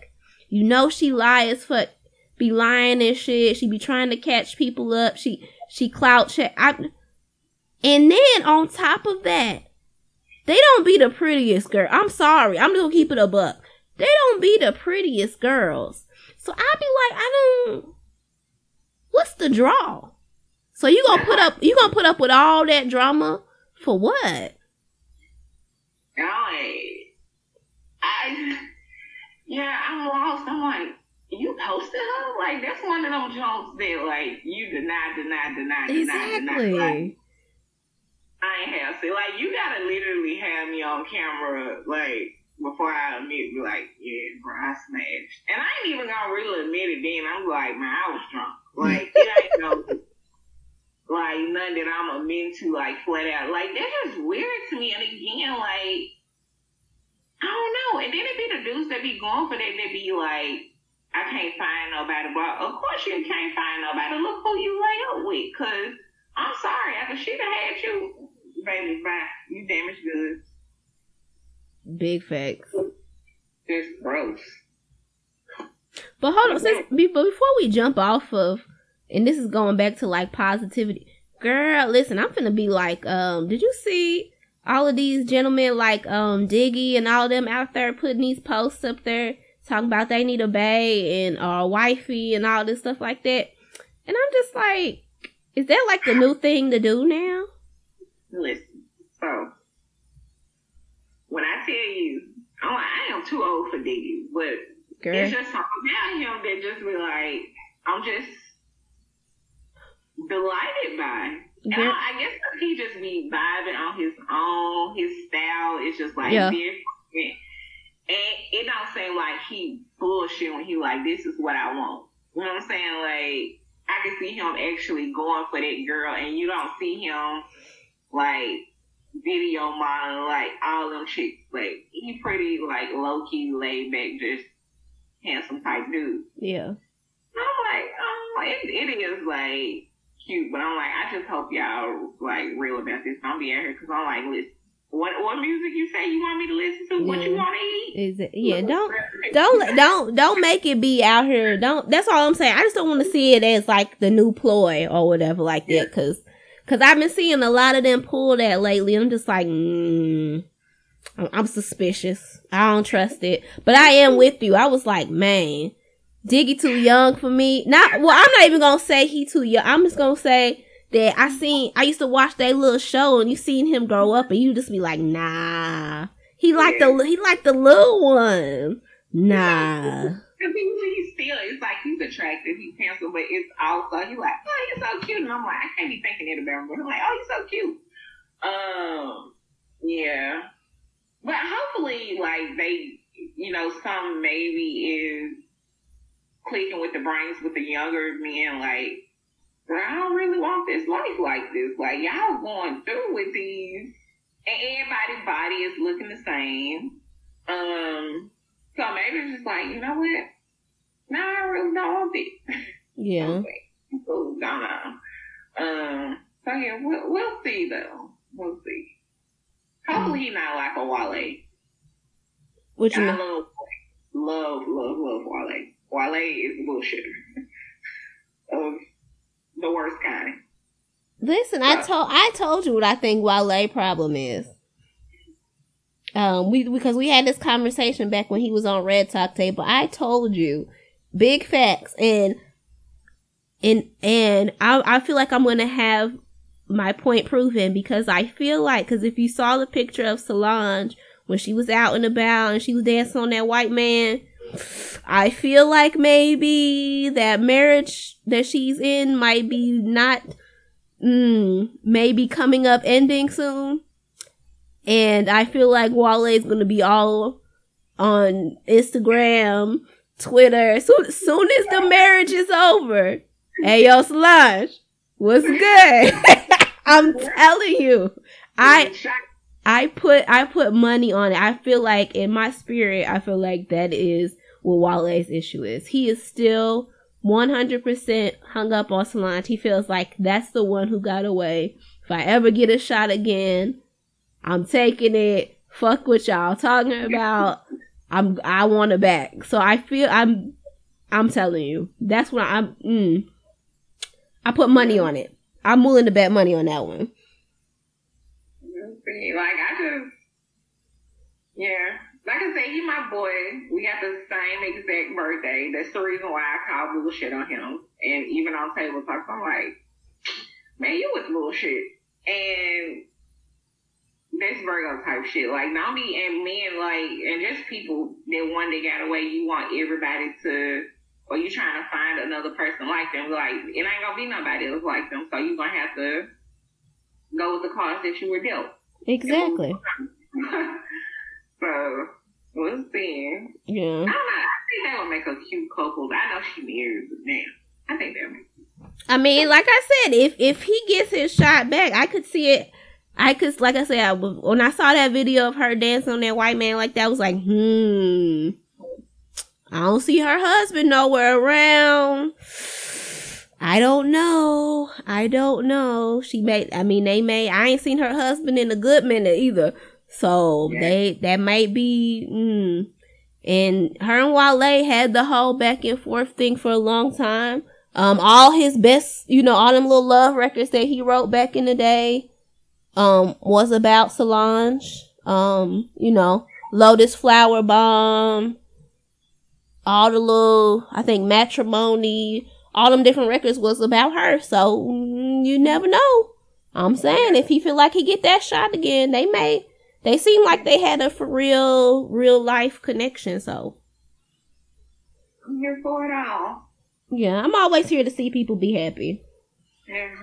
You know she lie as fuck. Be lying and shit. She be trying to catch people up. She she clout check. And then on top of that, they don't be the prettiest girl. I'm sorry. I'm just gonna keep it a buck. They don't be the prettiest girls. So I'd be like, I don't. What's the draw? So you gonna put up? You gonna put up with all that drama for what? I, I, yeah, I'm lost. I'm like, you posted her? Like, that's one of them jokes that, like, you deny, deny, deny, deny, deny. Like, Exactly. I ain't have to. Like, you gotta literally have me on camera, like, before I admit, be like, yeah, bro, I smashed. And I ain't even gonna really admit it then. I'm like, man, I was drunk. Like, it ain't no, like, nothing that I'm admitting to, like, flat out. Like, that's just weird to me. And again, like, I don't know. And then it be the dudes that be going for that, that be like, I can't find nobody. But of course you can't find nobody. Look who you lay up with. Cause I'm sorry, after she done had you, baby, bye. You damaged goods. Big facts. It's gross. But hold on, since, but before we jump off of, and this is going back to like positivity, girl. Listen, I'm finna be like, um, did you see all of these gentlemen like um Diggy and all them out there putting these posts up there talking about they need a bae and a wifey and all this stuff like that, and I'm just like, is that like the new thing to do now? Listen, so when I tell you, I'm like, I am too old for Diggy, but Girl. it's just something about him that just be like, I'm just delighted by. And Girl. I, I guess he just be vibing on his own. His style is just like Yeah. different. And it don't seem like he bullshit when he like, this is what I want. You know what I'm saying? Like, I can see him actually going for that girl, and you don't see him like video model, like all them chicks. Like, he pretty like low key, laid back, just handsome type dude. Yeah. I'm like, oh, it, it is like cute, but I'm like, I just hope y'all like real about this. Don't be out here because I'm like, listen, what what music you say you want me to listen to? What you want to eat? Is it? Yeah. Don't don't don't don't make it be out here. Don't. That's all I'm saying. I just don't want to see it as like the new ploy or whatever like that. Cause cause I've been seeing a lot of them pull that lately. I'm just like, mm, I'm, suspicious. I don't trust it. But I am with you. I was like, man, Diggy too young for me. Not well. I'm not even gonna say he too young. I'm just gonna say. That I seen, I used to watch that little show, and you seen him grow up, and you just be like, nah, he like the he like the little one. Nah. Because he, he's still, it's like he's attractive, he's handsome, but it's also, he's like, oh, you're so cute. And I'm like, I can't be thinking it about him. But I'm like, oh, you're so cute. Um, yeah. But hopefully, like, they, you know, some maybe is clicking with the brains with the younger men, like, bro, I don't really want this life like this. Like, y'all going through with these, and everybody's body is looking the same. Um, so maybe it's just like, you know what? No, I really don't want it. Yeah. Okay. Cool, don't. Um, so yeah, we'll, we'll see though. We'll see. Hopefully he not like a Wale. What you I mean? love, love, love, love Wale. Wale is a bullshitter. of the worst kind. Listen, I told I told you what I think Wale problem is. Um, we because we had this conversation back when he was on Red Talk Table. I told you big facts, and and and I I feel like I'm gonna have my point proven because I feel like because if you saw the picture of Solange when she was out and about and she was dancing on that white man, I feel like maybe that marriage that she's in might be not mm, maybe coming up ending soon. And I feel like Wale is to be all on Instagram, Twitter. Soon, soon as the marriage is over. Hey, yo, Solange, what's good? I'm telling you, I I put I put money on it. I feel like in my spirit, I feel like that is what Wale's issue is. He is still 100% hung up on Solange. He feels like that's the one who got away. If I ever get a shot again, I'm taking it. Fuck what y'all talking about. I'm I want it back. So I feel I'm I'm telling you. That's what I'm mm, I put money on it. I'm willing to bet money on that one. Like I just, yeah. Like I say, he my boy. We got the same exact birthday. That's the reason why I call bullshit on him. And even on table talks, I'm like, man, you was bullshit. And that's Virgo type shit. Like not me and men like and just people that one day got away, you want everybody to or you trying to find another person like them. Like it ain't gonna be nobody else like them. So you gonna have to go with the cards that you were dealt. Exactly. so we'll see. Yeah. I don't know. I think that would make a cute couple. I know she married, but man, I think that would make I mean, like I said, if if he gets his shot back, I could see it. I could, like I said, I, was- when I saw that video of her dancing on that white man like that, I was like, hmm. I don't see her husband nowhere around. I don't know. I don't know. She made. I mean, they made. I ain't seen her husband in a good minute either. So Yeah. they that might be. Mm. And her and Wale had the whole back and forth thing for a long time. Um, all his best, you know, all them little love records that he wrote back in the day, um, was about Solange. Um, you know, Lotus Flower Bomb, all the little, I think matrimony, all them different records was about her. So mm, you never know. I'm saying if he feel like he get that shot again, they may, they seem like they had a for real, real life connection. So I'm here for it all. yeah, I'm always here to see people be happy. Yeah.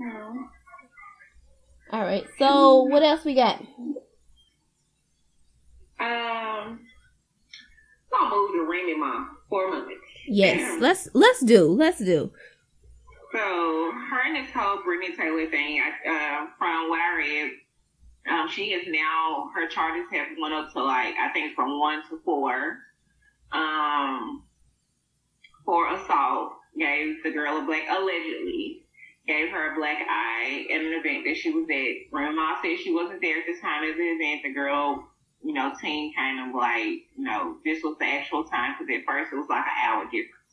Hmm. All right. So what else we got? Um, I'll move to Remy Ma for a moment. Yes, let's let's do let's do. So her and this whole Brittney Taylor thing, uh, from what I read, um, she is now her charges have went up to like I think from one to four, um, for assault. Gave the girl a black allegedly gave her a black eye at an event that she was at. Remy Ma said she wasn't there at this time at the event. The girl, you know, team kind of like, you know, this was the actual time because at first it was like an hour difference.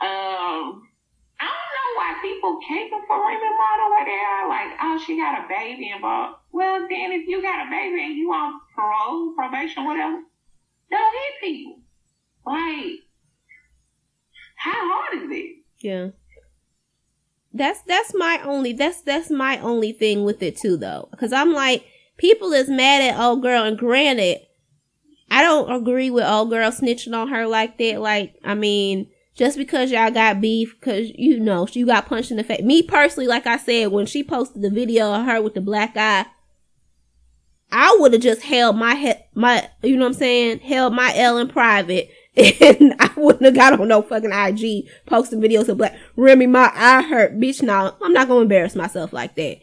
Um, I don't know why people caping for Remy Ma the way they are. Like, oh, she got a baby involved. Well, then if you got a baby and you on parole, probation, whatever, don't hit people. Like, how hard is it? Yeah. That's that's my only that's that's my only thing with it too though. Cause I'm like, people is mad at old girl and granted, I don't agree with old girl snitching on her like that. Like, I mean, just because y'all got beef, cause you know, you got punched in the face. Me personally, like I said, when she posted the video of her with the black eye, I would have just held my head, my, you know what I'm saying? Held my L in private and I wouldn't have got on no fucking IG posting videos of black Remy my eye hurt. Bitch, no, I'm not gonna embarrass myself like that.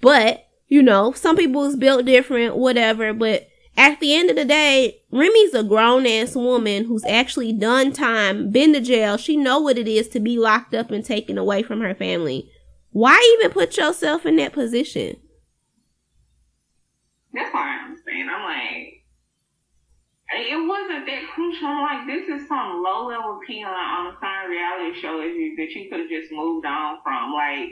But, you know, some people is built different, whatever, but at the end of the day, Remy's a grown ass woman who's actually done time, been to jail. She know what it is to be locked up and taken away from her family. Why even put yourself in that position? That's why I'm saying. I'm it wasn't that crucial. I'm like, this is some low level peeling on a fine reality show that you, that you could have just moved on from. Like,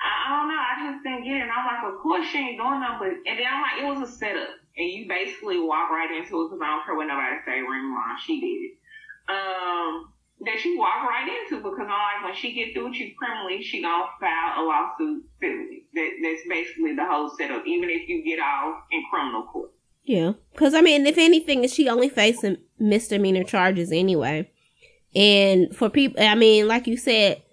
I, I don't know. I just didn't get it. And I'm like, of course she ain't doing nothing. But, and then I'm like, it was a setup. And you basically walk right into it because I don't care what nobody say. Remy Ma, she did it. Um, that you walk right into because I'm like, when she get through with you criminally, she gonna file a lawsuit civilly. That, that's basically the whole setup, even if you get off in criminal court. Yeah, because I mean, if anything, she only facing misdemeanor charges anyway. And for people, I mean, like you said,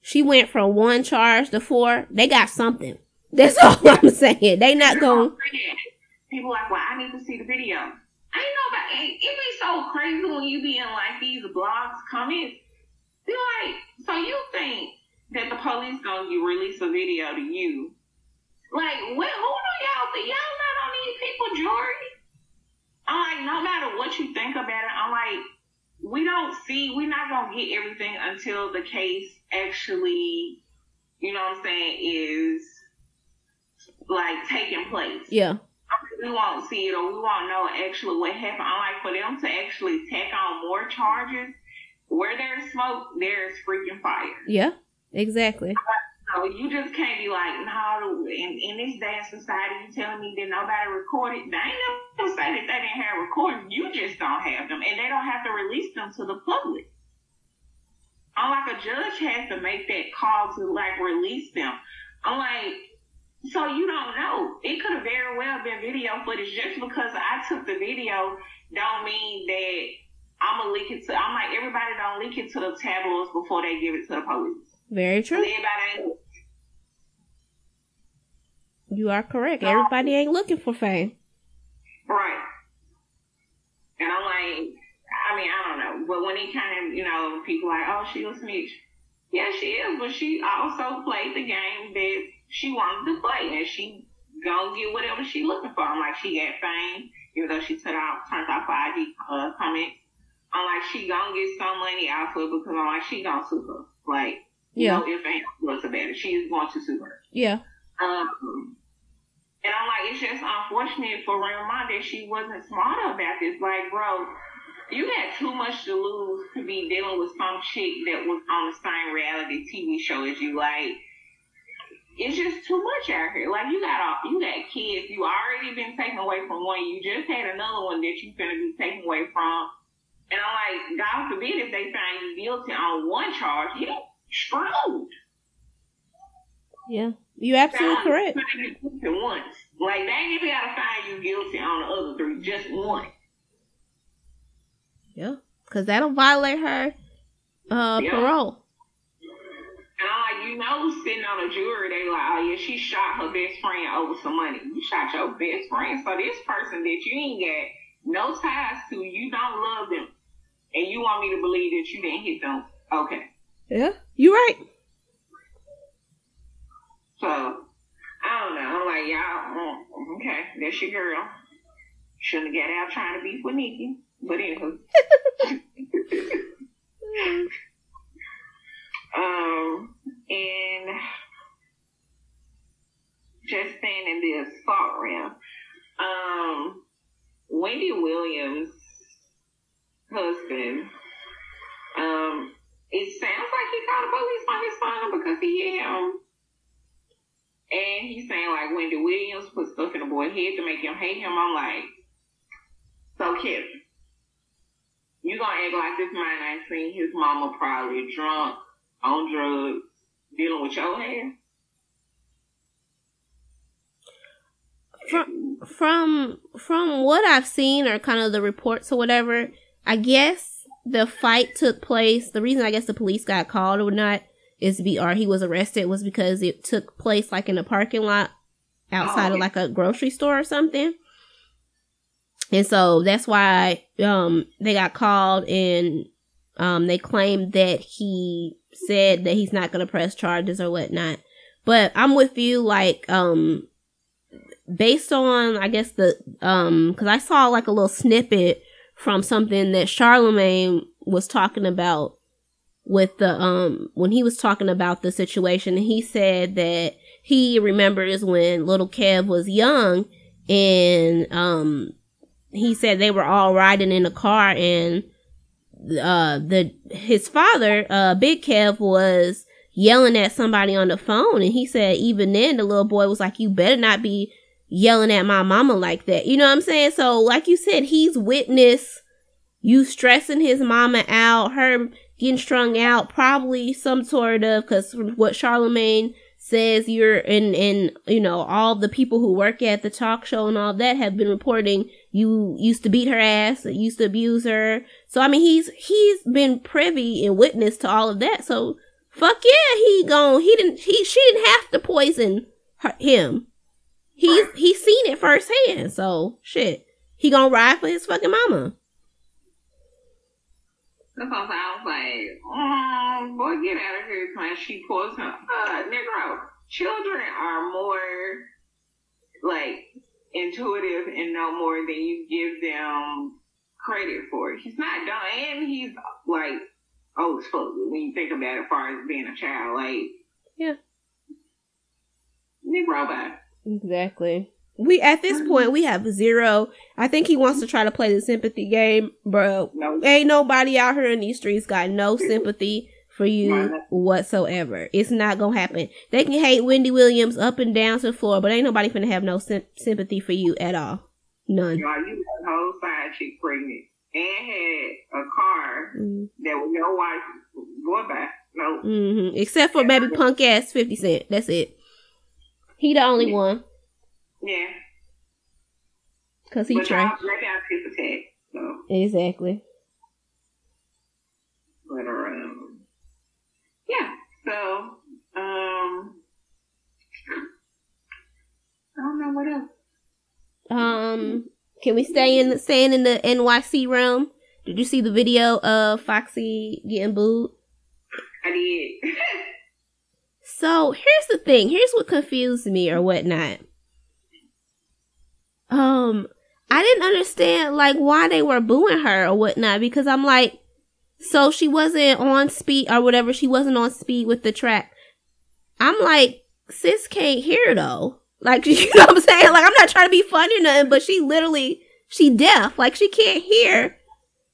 she went from one charge to four. They got something. That's all I'm saying. They not going. People like, well, I need to see the video. I ain't know about it. It be so crazy when you be in like these blogs comments. Be like, so you think that the police gonna release a video to you? Like, what? Who do y'all think? Y'all not on these people jury? I'm like, no matter what you think about it, I'm like, we don't see, we're not gonna get everything until the case actually, you know what I'm saying, is like taking place. Yeah. We won't see it or we won't know actually what happened. I'm like, for them to actually tack on more charges, where there's smoke, there's freaking fire. Yeah, exactly. So you just can't be like, no, in, in this day and society, you telling me that nobody recorded. They ain't never say that they didn't have recording. You just don't have them, and they don't have to release them to the public. I'm like, a judge has to make that call to like release them. I'm like, so you don't know. It could have very well been video footage. Just because I took the video, don't mean that I'm gonna leak it to. I'm like, everybody don't leak it to the tabloids before they give it to the police. Very true. Everybody ain't You are correct. Everybody ain't looking for fame. Right. And I'm like, I mean, I don't know. But when it kind of, you know, people like, oh, she a snitch. Yeah, she is, but she also played the game that she wanted to play. And she gonna get whatever she looking for. I'm like, she got fame, even though she turned out, turned off IG uh, comments. I'm like, she gonna get some money out of it because I'm like, she gonna sue her. Like, Yeah. no if ain't what's about it. She is going to sue her. Yeah. Um, and I'm like, it's just unfortunate for Remy that she wasn't smarter about this. Like, bro, you had too much to lose to be dealing with some chick that was on the same reality TV show as you. Like, it's just too much out here. Like, you got all, you got kids. You already been taken away from one. You just had another one that you're gonna be taken away from. And I'm like, God forbid if they find you guilty on one charge, you screwed. Yeah. You absolutely correct. Once, like they ain't even gotta find you guilty on the other three, just one. Yeah, because that'll violate her uh, Yeah. parole. And I'm like, you know, sitting on a jury, they like, oh yeah, she shot her best friend over some money. You shot your best friend, so this person that you ain't got no ties to, you don't love them, and you want me to believe that you didn't hit them. Okay, Yeah, you right. So I don't know. I'm like, y'all, mm, okay, that's your girl. Shouldn't have got out trying to beef with Nikki, but anywho. Um, and just staying in the assault realm. Um, Wendy Williams' husband, um, it sounds like he called the police on his phone because he hit him. And he's saying like Wendy Williams put stuff in the boy's head to make him hate him. I'm like, so Kevin, you gonna act like this man ain't seen his mama probably drunk, on drugs, dealing with your ass? From from from what I've seen or kind of the reports or whatever, I guess the fight took place. The reason I guess the police got called or not is be he was arrested was because it took place like in a parking lot outside Oh, of like a grocery store or something. And so that's why um they got called and um they claimed that he said that he's not gonna press charges or whatnot. But I'm with you like um based on I guess the um because I saw like a little snippet from something that Charlemagne was talking about with the um when he was talking about the situation he said that he remembers when little Kev was young and um he said they were all riding in a car and uh the his father uh big Kev was yelling at somebody on the phone and he said even then the little boy was like you better not be yelling at my mama like that. You know what i'm saying? So like you said he's witnessed you stressing his mama out her getting strung out probably some sort of because from what charlemagne says you're in in you know all the people who work at the talk show and all that have been reporting you used to beat her ass used to abuse her. So i mean he's he's been privy and witness to all of that. So fuck yeah he gone he didn't he she didn't have to poison her, him. He's he's seen it firsthand so shit. He gonna ride for his fucking mama Why I was like, oh, boy, get out of here, man. She pulls him. Uh, Negro, children are more, like, intuitive and know more than you give them credit for. He's not dumb, and he's, like, old as fuck when you think about it as far as being a child. Like, Yeah. Negro, bye. Exactly. We at this point we have zero. I think he wants to try to play the sympathy game, bro. No. Ain't nobody out here in these streets got no sympathy for you whatsoever. It's not gonna happen. They can hate Wendy Williams up and down to the floor, but ain't nobody finna have no sym- sympathy for you at all. None. Y'all, you got a whole side chick pregnant and had a car Mm-hmm. that was your wife. Boy, bye. No. hmm Except for maybe punk ass Fifty Cent. That's it. He the only one, Yeah. cause he tried. y'all, they got tit. So, Exactly. but um, yeah. So, um, I don't know what else. Um, can we stay in the staying in the NYC realm? Did you see the video of Foxy getting booed? I did. So here's the thing. Here's what confused me or whatnot. Um, I didn't understand like why they were booing her or whatnot because I'm like, so she wasn't on speed or whatever. She wasn't on speed with the track. I'm like, sis can't hear though. Like, you know what I'm saying? Like, I'm not trying to be funny or nothing, but she literally, she deaf. Like, she can't hear.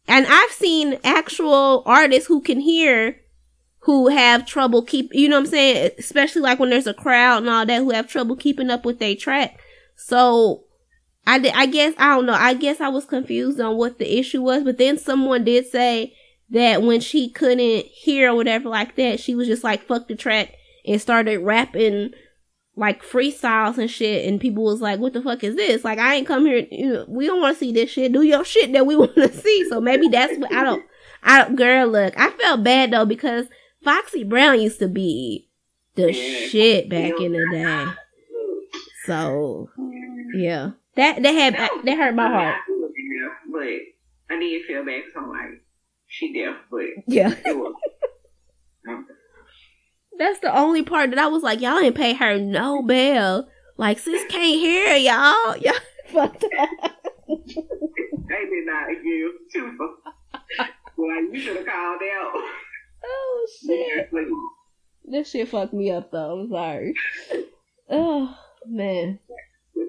And I've seen actual artists who can hear who have trouble keep, you know what I'm saying? Especially like when there's a crowd and all that who have trouble keeping up with their track. So, I, di- I guess, I don't know. I guess I was confused on what the issue was, but then someone did say that when she couldn't hear or whatever like that, she was just like, fuck the track and started rapping like freestyles and shit, and people was like, "What the fuck is this?" Like, I ain't come here. You know, we don't want to see this shit. Do your shit that we want to see. So maybe that's what I don't. I don't, girl, look, I felt bad though because Foxy Brown used to be the shit back in the day. So yeah, that that had that hurt my heart. Yeah, but I did feel bad because I'm like, she deaf, but Yeah, it was. that's the only part that I was like, y'all ain't pay her no bail. Like sis can't hear y'all. Y'all fucked up. they did not give two. Like you should have called out. Oh shit. Like, This shit fucked me up though. I'm sorry. Oh man.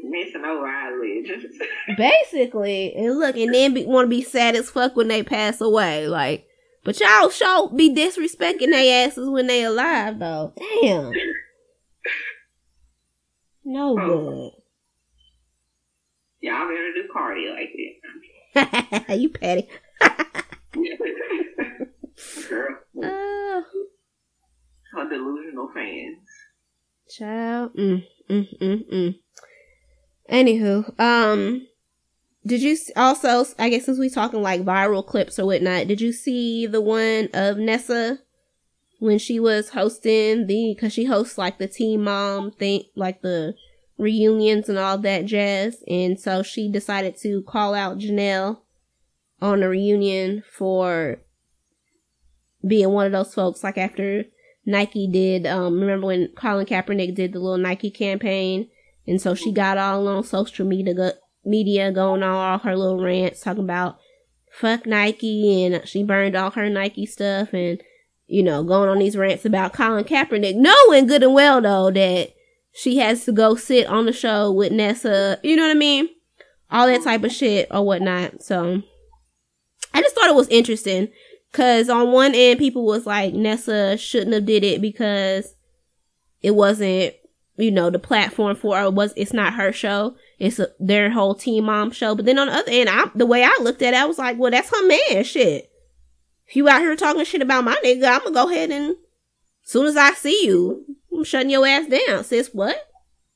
Messing over our legends. Basically, and look, and then be, want to be sad as fuck when they pass away. Like, but y'all show be disrespecting their asses when they alive though. Damn. No good. Y'all better do cardio like that. you petty. Girl, Oh, her delusional fans. child. Mm, mm, mm, mm. Anywho, um, did you also? I guess since we talking like viral clips or whatnot, did you see the one of Nessa when she was hosting the? Because she hosts like the Teen Mom thing, like the reunions and all that jazz, and so she decided to call out Jenelle on a reunion for being one of those folks. Like after Nike did, um, remember when Colin Kaepernick did the little Nike campaign, and so she got all on social media, go, media going on all her little rants talking about fuck Nike, and she burned all her Nike stuff, and you know going on these rants about Colin Kaepernick, knowing good and well though that she has to go sit on the show with Nessa, you know what I mean, all that type of shit or whatnot. So I just thought it was interesting Cause on one end, people was like, Nessa shouldn't have did it because it wasn't, you know, the platform for her. Was, it's not her show. It's a, their whole Teen Mom show. But then on the other end, I, the way I looked at it, I was like, well, that's her man. Shit. If you out here talking shit about my nigga, I'm gonna go ahead and, soon as I see you, I'm shutting your ass down. Sis, what?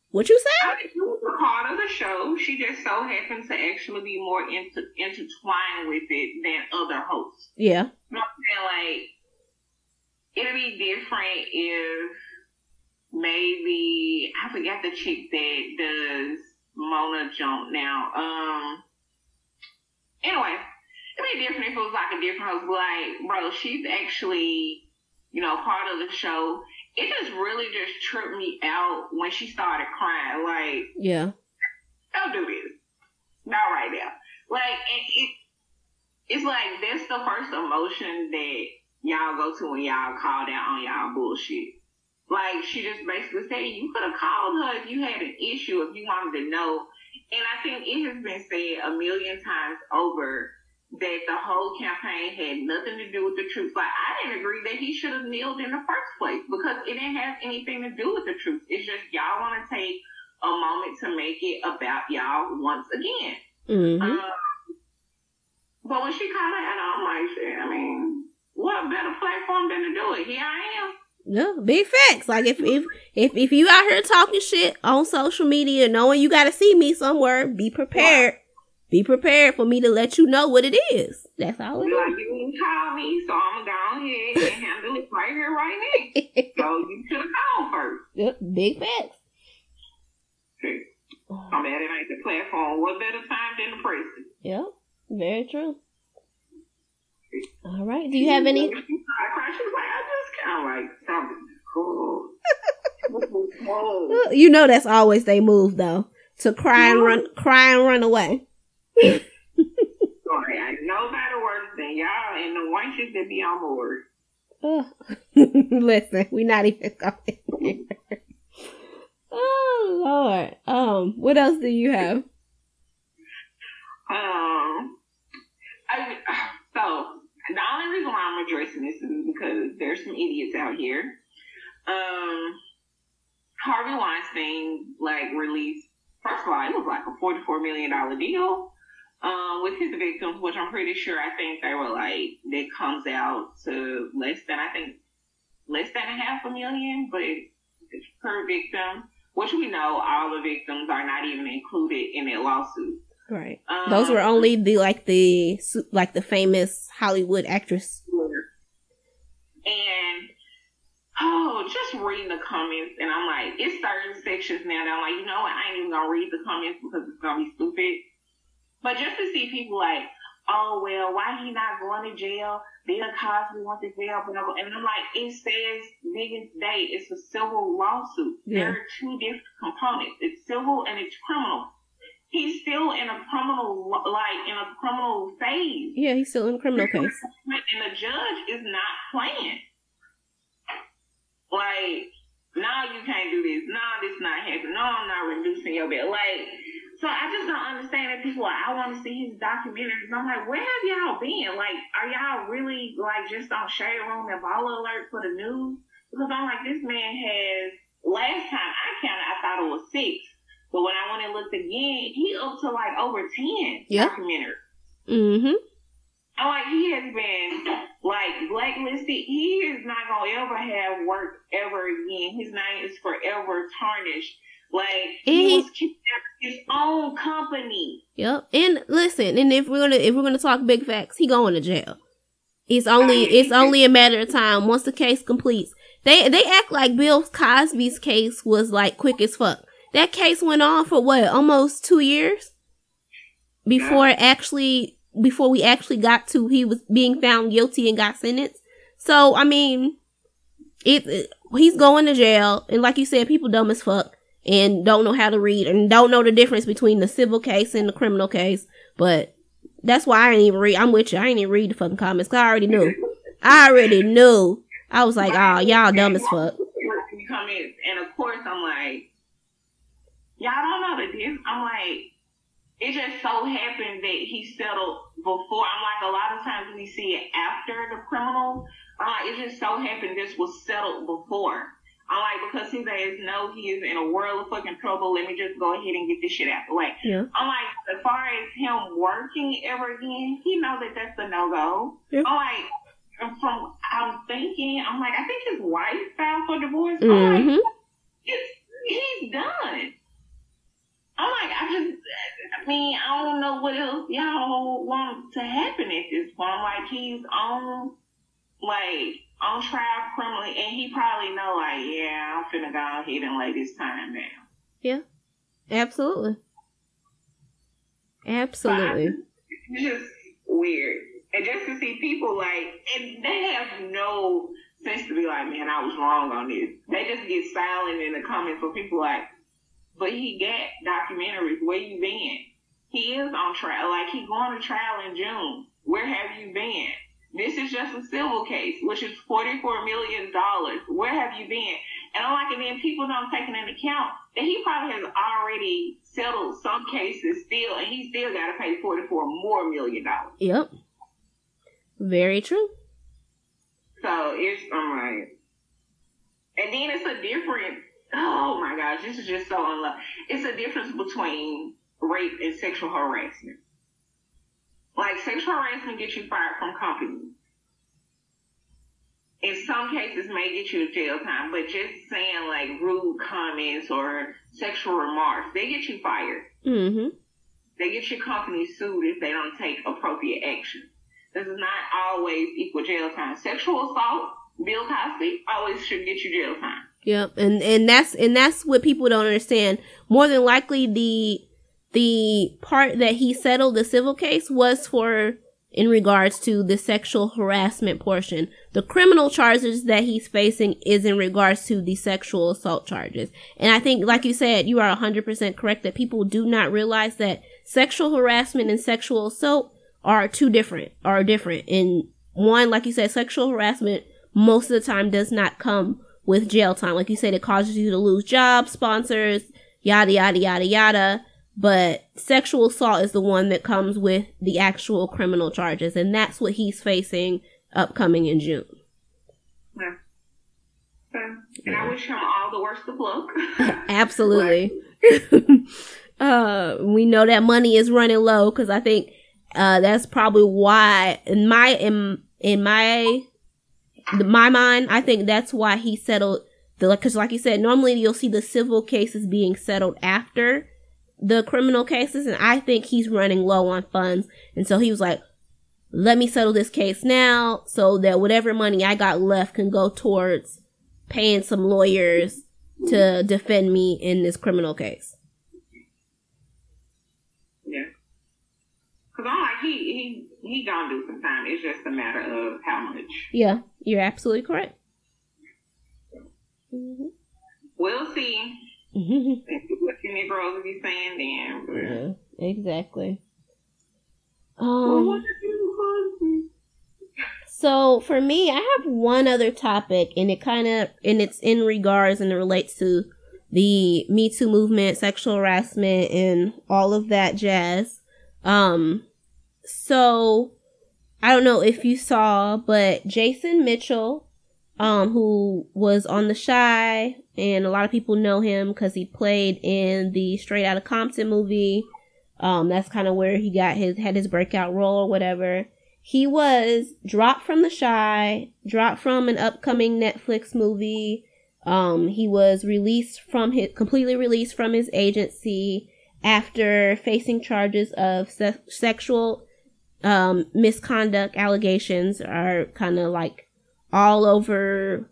What you say? It was a part of the show. She just so happened to actually be more inter- intertwined with it than other hosts. Yeah. You know what I'm saying? Like, it'd be different if maybe, I forgot the chick that does Mona Jump now. Um, anyway, it'd be different if it was like a different host. But like, bro, she's actually, you know, part of the show. It just really just tripped me out when she started crying. Like, Yeah. don't do this. Not right now. Like, it, it, it's like that's the first emotion that y'all go to when y'all call down on y'all bullshit. Like, she just basically said, you could have called her if you had an issue, if you wanted to know. And I think it has been said a million times over that the whole campaign had nothing to do with the truth. Like, I didn't agree that he should have kneeled in the first place because it didn't have anything to do with the truth. It's just y'all want to take a moment to make it about y'all once again. Mm-hmm. Um, but when she called it out, I'm like, shit, I mean, what better platform than to do it? Here I am. Yeah, big facts. Like if if if if you out here talking shit on social media, knowing you got to see me somewhere, be prepared. Be prepared for me to let you know what it is. That's all it like, is. you didn't call me, so I'm going ahead and handle it right here, right now. So you should have called first. Yep, big facts. I'm at it ain't the platform. What better time than the present? Yeah, very true. All right. Do you have any? She started crying. She was like, I just kind of like something cool. You know that's always they move though. To cry and run, cry and run away. Sorry, I nobody worse than y'all and the wenches that be on board. Oh. Listen, we not even going. Oh Lord. Um, what else do you have? Um, I, so the only reason why I'm addressing this is because there's some idiots out here. Um, Harvey Weinstein like released. First of all, it was like a forty-four million dollar deal. Um, with his victims, which I'm pretty sure I think they were like that comes out to less than I think less than a half a million, but per victim. which we know all the victims are not even included in that lawsuit. Right. Um, Those were only the like the like the famous Hollywood actress. And oh, just reading the comments, and I'm like, it's certain sections now that I'm like, you know what? I ain't even gonna read the comments because it's gonna be stupid. But just to see people like, oh well, why he not going to jail? Bill Cosby wants to jail, whatever. And I'm like, it says biggest day, it's a civil lawsuit. Yeah. There are two different components. It's civil and it's criminal. He's still in a criminal, like in a criminal phase. Yeah, he's still in a criminal case. And the judge is not playing. Like, no, nah, you can't do this. No, nah, this not happening. No, I'm not reducing your bill. Like, so I just don't understand that people are, I want to see his documentaries. I'm like, where have y'all been? Like, are y'all really like just on Shade Room and Baller Alert for the news? Because I'm like, this man has, last time I counted, I thought it was six. But when I went and looked again, he up to like over 10 yep. documentaries. Mm-hmm. I'm like, he has been like blacklisted. He is not going to ever have work ever again. His name is forever tarnished like he, was his own company. Yep. And listen, and if we're gonna if we're gonna talk big facts, he going to jail. It's only it's only a matter of time once the case completes. They they act like Bill Cosby's case was like quick as fuck. That case went on for what almost two years before yeah. actually before we actually got to he was being found guilty and got sentenced. So I mean, it, it he's going to jail, and like you said, people dumb as fuck and don't know how to read and don't know the difference between the civil case and the criminal case. But that's why I ain't even read. I'm with you. I ain't even read the fucking comments. Cause I already knew. I already knew. I was like, oh, y'all dumb as fuck. Comments, and of course, I'm like, y'all don't know the difference. I'm like, it just so happened that he settled before. I'm like, a lot of times we see it after the criminal. I'm like, it just so happened this was settled before. I'm like, because his ass know he is in a world of fucking trouble. Let me just go ahead and get this shit out of the way. Yeah. I'm like, as far as him working ever again, he know that that's a no go. Yeah. I'm like, from I'm thinking, I'm like, I think his wife filed for divorce. Mm-hmm. Like, it's, he's done. I'm like, I just, I mean, I don't know what else y'all want to happen at this point. I'm like, he's on, like, on trial criminally, and he probably know like, yeah, I'm finna go ahead and lay this time down. Yeah, absolutely, absolutely. it's just weird, and just to see people like, and they have no sense to be like, man, I was wrong on this. They just get silent in the comments for people like, but he got documentaries. Where you been? He is on trial. Like he going to trial in June. Where have you been? This is just a civil case, which is $44 million. Where have you been? And I'm like, and then people don't take into account that he probably has already settled some cases still, and he still got to pay 44 more million dollars. Yep. Very true. So it's, I'm like, and then it's a difference. Oh my gosh, this is just so unlucky. It's a difference between rape and sexual harassment. Like sexual harassment gets you fired from companies. In some cases may get you jail time, but just saying like rude comments or sexual remarks, they get you fired. Mm-hmm. They get your company sued if they don't take appropriate action. This is not always equal jail time. Sexual assault, Bill Cosby, always should get you jail time. Yep, and and that's and that's what people don't understand. More than likely, the the part that he settled the civil case was for in regards to the sexual harassment portion. The criminal charges that he's facing is in regards to the sexual assault charges. And I think, like you said, you are 100% correct that people do not realize that sexual harassment and sexual assault are two different, are different. And one, like you said, sexual harassment most of the time does not come with jail time. Like you said, it causes you to lose jobs, sponsors, yada, yada, yada, yada but sexual assault is the one that comes with the actual criminal charges, and that's what he's facing upcoming in June. Yeah. And I wish him all the worst of luck. Absolutely. uh, we know that money is running low because I think uh, that's probably why in my in in my my mind, I think that's why he settled the because like you said, normally you'll see the civil cases being settled after the criminal cases, and I think he's running low on funds, and so he was like, "Let me settle this case now, so that whatever money I got left can go towards paying some lawyers to defend me in this criminal case." Yeah, because I'm like he he he gonna do some time. It's just a matter of how much. Yeah, you're absolutely correct. Mm-hmm. We'll see. what the Negroes be saying then. Yeah, exactly. Um, so for me, I have one other topic, and it kind of, and it's in regards and it relates to the Me Too movement, sexual harassment, and all of that jazz. Um, so I don't know if you saw, but Jason Mitchell um, who was on The Chi, and a lot of people know him because he played in the Straight Outta Compton movie. Um, that's kind of where he got his had his breakout role or whatever. He was dropped from The Chi, dropped from an upcoming Netflix movie. Um, he was released from his completely released from his agency after facing charges of se- sexual um, misconduct allegations are kind of like all over,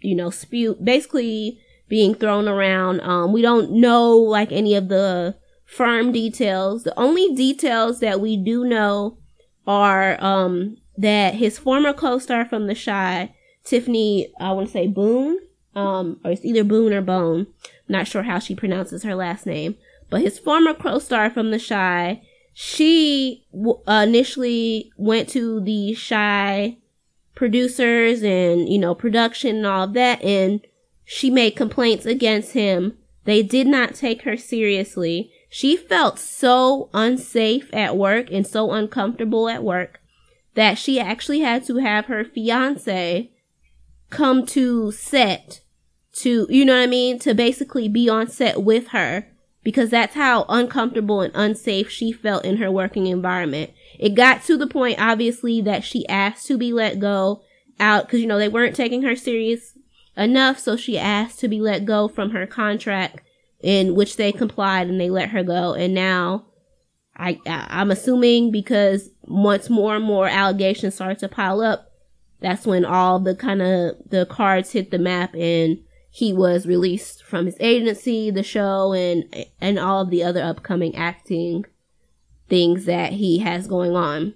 you know, spew, basically being thrown around. Um, we don't know like any of the firm details. The only details that we do know are, um, that his former co-star from The Chi, Tiffany, I want to say Boone, um, or it's either Boone or Bone. Not sure how she pronounces her last name, but his former co-star from The Chi, she initially went to The Chi producers and, you know, production and all of that. And she made complaints against him. They did not take her seriously. She felt so unsafe at work and so uncomfortable at work that she actually had to have her fiance come to set to, you know what I mean? To basically be on set with her because that's how uncomfortable and unsafe she felt in her working environment. It got to the point, obviously, that she asked to be let go out because, you know, they weren't taking her serious enough. So she asked to be let go from her contract in which they complied and they let her go. And now I, I'm assuming because once more and more allegations start to pile up, that's when all the kind of the cards hit the map and he was released from his agency, the show, and and all of the other upcoming acting things that he has going on.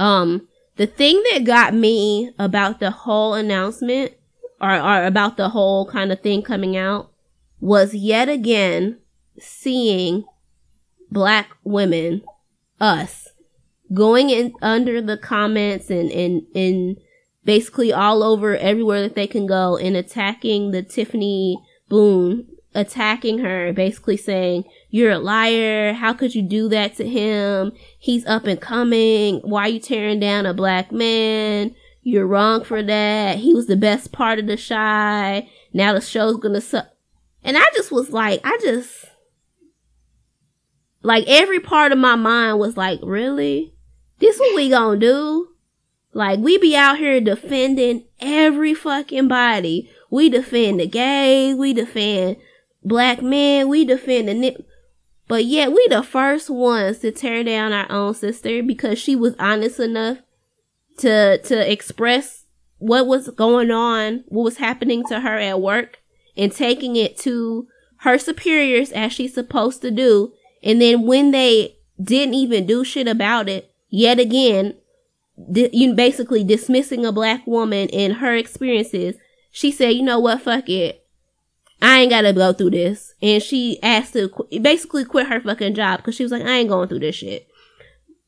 Um, the thing that got me about the whole announcement or, or about the whole kind of thing coming out was yet again seeing black women, us, going in under the comments and, and, and basically all over everywhere that they can go and attacking the Tiffany Boone, attacking her, basically saying, you're a liar. How could you do that to him? He's up and coming. Why are you tearing down a black man? You're wrong for that. He was the best part of the Chi. Now the show's gonna suck. And I just was like, I just, like every part of my mind was like, really? This what we gonna do? Like we be out here defending every fucking body. We defend the gays. We defend black men. We defend the but yet we the first ones to tear down our own sister because she was honest enough to to express what was going on, what was happening to her at work and taking it to her superiors as she's supposed to do. And then when they didn't even do shit about it, yet again, di- you basically dismissing a black woman and her experiences, she said, you know what, fuck it. I ain't gotta go through this. And she asked to qu- basically quit her fucking job because she was like, I ain't going through this shit.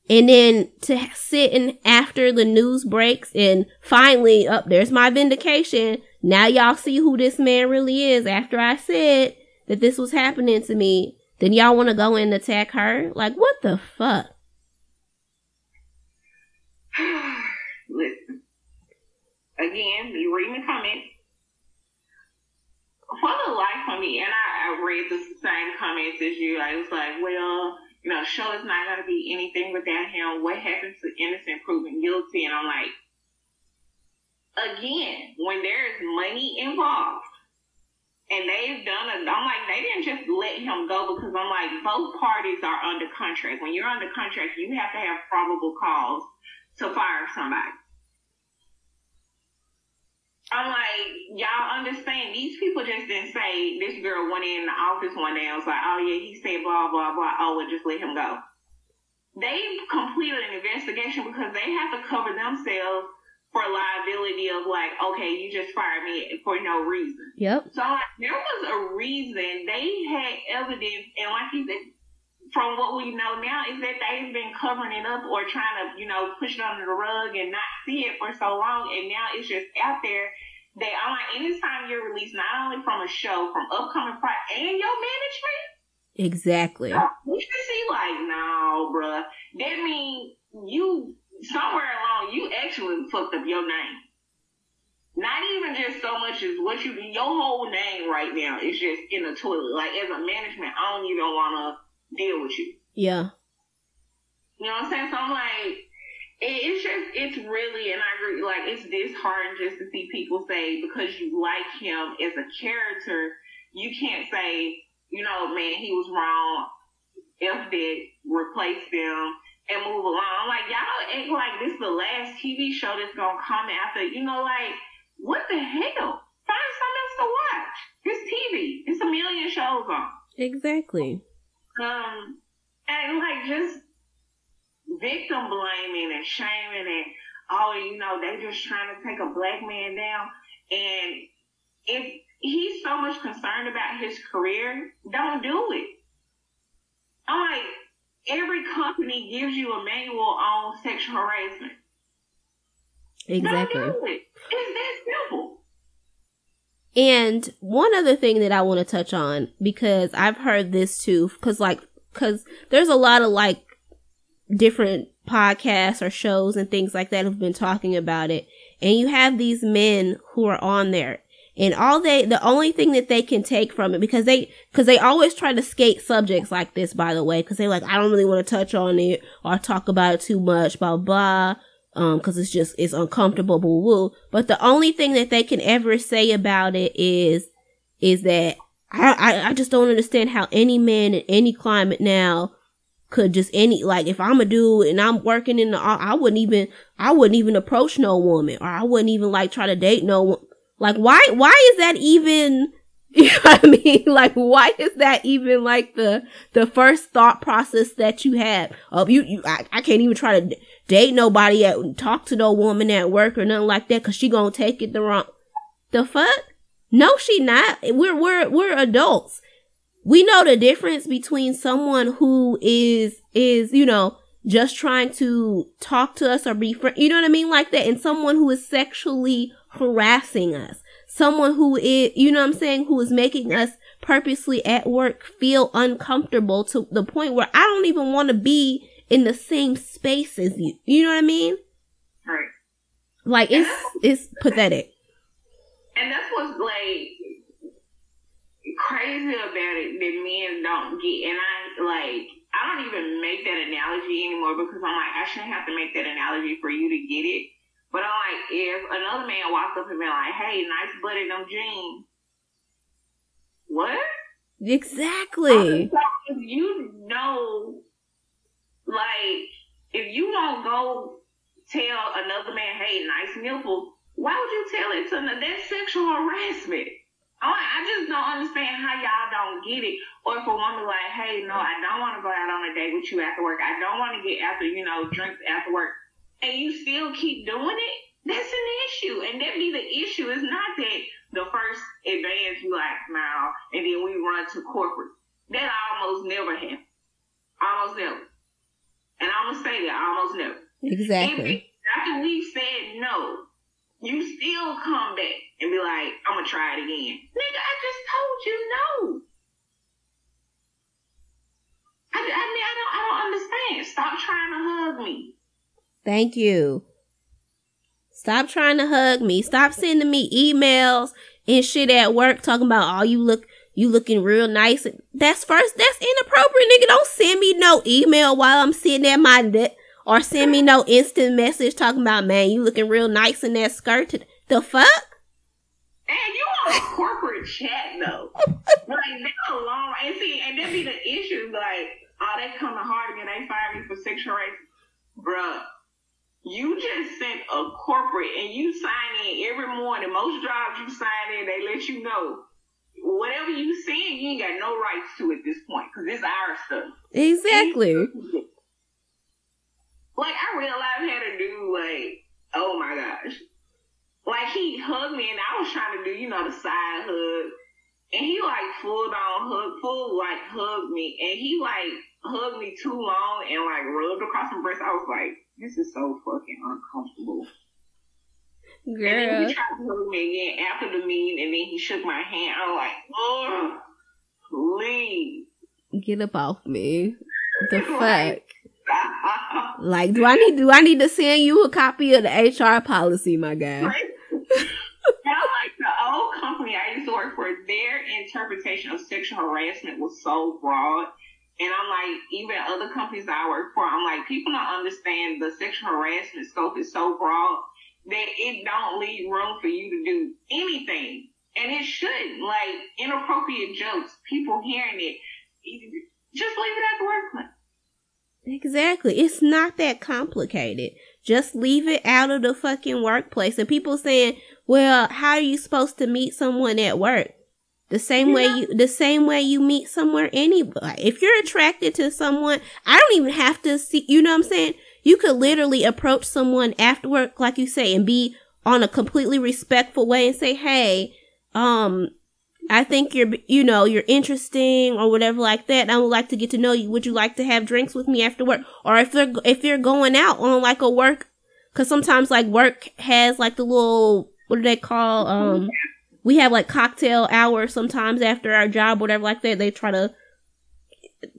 And then to sit and after the news breaks and finally, up oh, there's my vindication. Now y'all see who this man really is after I said that this was happening to me. Then y'all want to go and attack her? Like, what the fuck? Listen. Again, you read the comments for the life of me, and I, I read the same comments as you. I was like, well, you know, show is not going to be anything without him. What happens to innocent proven guilty? And I'm like, again, when there is money involved, and they've done it. I'm like, they didn't just let him go because I'm like, both parties are under contract. When you're under contract, you have to have probable cause to fire somebody. I'm like, y'all understand? These people just didn't say this girl went in the office one day and was like, oh yeah, he said blah blah blah. Oh, well, just let him go. They completed an investigation because they have to cover themselves for liability of like, okay, you just fired me for no reason. Yep. So like, there was a reason. They had evidence, and like he said, from what we know now is that they've been covering it up or trying to, you know, push it under the rug and not see it for so long, and now it's just out there. That I'm like, anytime you're released, not only from a show, from upcoming part, and your management, Exactly. you should see like, no, bruh. That means you somewhere along you actually fucked up your name. Not even just so much as what you do your whole name right now is just in the toilet. Like as a management, I don't even wanna deal with you. Yeah. You know what I'm saying? So I'm like, it, it's just, it's really, and I agree, like, it's disheartening just to see people say because you like him as a character, you can't say, you know, man, he was wrong. F that, replace them, and move along. I'm like, y'all act like this is the last TV show that's gonna come after, you know, like, what the hell? Find something else to watch. It's TV. It's a million shows on. Exactly. Um, and like just victim blaming and shaming and oh, you know, they just trying to take a black man down. And if he's so much concerned about his career, don't do it. I'm like, every company gives you a manual on sexual harassment. Exactly. Don't do it. It's that simple. And one other thing that I want to touch on because I've heard this too, because like, because there's a lot of like different podcasts or shows and things like that have been talking about it, and you have these men who are on there, and all they, the only thing that they can take from it because they, because they always try to skate subjects like this, by the way, because they like, I don't really want to touch on it or talk about it too much, blah blah um, cause it's just, it's uncomfortable, boo woo. But the only thing that they can ever say about it is, is that I, I, I just don't understand how any man in any climate now could just any, like, if I'm a dude and I'm working in the, I wouldn't even, I wouldn't even approach no woman or I wouldn't even like try to date no one. Like, why, why is that even, you know what I mean? Like, why is that even like the, the first thought process that you have? Oh, you, you, I, I can't even try to date nobody at, talk to no woman at work or nothing like that cause she gonna take it the wrong. The fuck? No, she not. We're, we're, we're adults. We know the difference between someone who is, is, you know, just trying to talk to us or be friend, you know what I mean? Like that. And someone who is sexually harassing us. Someone who is, you know what I'm saying? Who is making us purposely at work feel uncomfortable to the point where I don't even want to be in the same space as you. You know what I mean? Right. Like it's, it's pathetic. And that's what's like crazy about it that men don't get. And I like, I don't even make that analogy anymore because I'm like, I shouldn't have to make that analogy for you to get it. But I'm like, if another man walks up and be like, hey, nice butt in them jeans. What? Exactly. You know, like, if you won't go tell another man, hey, nice nipple, why would you tell it to another? That's sexual harassment. I, I just don't understand how y'all don't get it. Or if a woman like, hey, no, I don't want to go out on a date with you after work. I don't want to get after, you know, drinks after work. And you still keep doing it, that's an issue. And that be the issue. It's not that the first advance you like, now, and then we run to corporate. That almost never happens. Almost never. And I'm to say that almost never. Exactly. After we said no, you still come back and be like, I'm gonna try it again. Nigga, I just told you no. I, I mean, I don't, I don't understand. Stop trying to hug me. Thank you. Stop trying to hug me. Stop sending me emails and shit at work talking about, oh, you look, you looking real nice. That's first, that's inappropriate, nigga. Don't send me no email while I'm sitting at my desk or send me no instant message talking about, man, you looking real nice in that skirt. The fuck? And you on a corporate chat though. like that alone, and see, and that be the issue. Like, oh, they coming hard again. They fired me for sexual harassment, bruh. You just sent a corporate, and you sign in every morning. Most jobs you sign in, they let you know whatever you saying, you ain't got no rights to at this point because it's our stuff. Exactly. Like I realized how to do like, oh my gosh. Like he hugged me and I was trying to do, you know, the side hug. And he like full on hug, full like hugged me. And he like hugged me too long and like rubbed across my breast. I was like, this is so fucking uncomfortable. Girl. And then he tried to hug me again after the meeting and then he shook my hand. I was like, oh, please. Get up off me. The fuck? Like, do I need do I need to send you a copy of the HR policy, my guy? And I like the old company I used to work for, their interpretation of sexual harassment was so broad. And I'm like, even other companies I work for, I'm like, people don't understand the sexual harassment scope is so broad that it don't leave room for you to do anything. And it shouldn't. Like inappropriate jokes, people hearing it, just leave it at the workplace. Exactly. It's not that complicated. Just leave it out of the fucking workplace. And people saying, well, how are you supposed to meet someone at work? The same way you, the same way you meet somewhere anywhere. If you're attracted to someone, I don't even have to see, you know what I'm saying? You could literally approach someone after work, like you say, and be on a completely respectful way and say, hey, um, I think you're, you know, you're interesting or whatever like that. I would like to get to know you. Would you like to have drinks with me after work? Or if they're, if you're going out on like a work, cause sometimes like work has like the little, what do they call, um, we have like cocktail hour sometimes after our job, whatever like that. They try to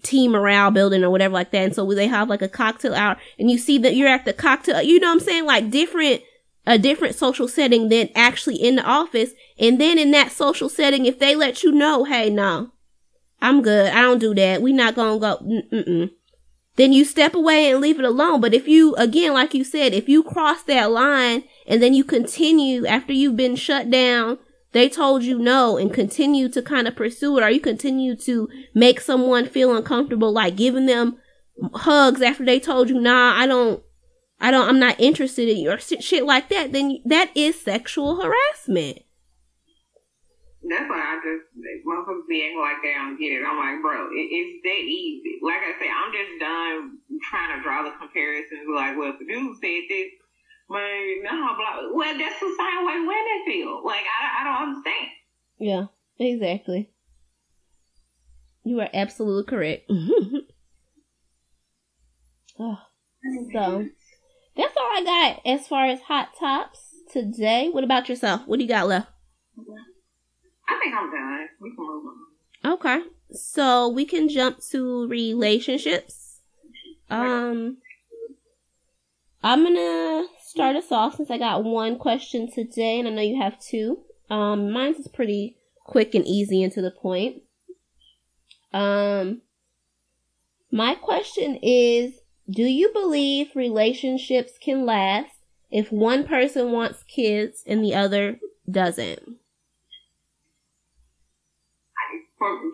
team morale building or whatever like that. And so they have like a cocktail hour and you see that you're at the cocktail, you know what I'm saying? Like different, a different social setting than actually in the office. And then in that social setting, if they let you know, hey, no, I'm good. I don't do that. We not gonna go. Mm-mm. Then you step away and leave it alone. But if you, again, like you said, if you cross that line and then you continue after you've been shut down, they told you no and continue to kind of pursue it or you continue to make someone feel uncomfortable, like giving them hugs after they told you, nah, I don't, I don't, I'm not interested in you shit like that, then that is sexual harassment. That's why I just motherfuckers be acting like they don't get it. I'm like, bro, it, it's that easy. Like I say, I'm just done trying to draw the comparisons. Like, well, if the dude said this, man, no, blah. Well, that's the same way women feel. Like, I, I don't understand. Yeah, exactly. You are absolutely correct. oh, so that's all I got as far as hot tops today. What about yourself? What do you got left? I think I'm done. We can move on. Okay. So we can jump to relationships. Um I'm gonna start us off since I got one question today and I know you have two. Um mine's is pretty quick and easy and to the point. Um my question is do you believe relationships can last if one person wants kids and the other doesn't?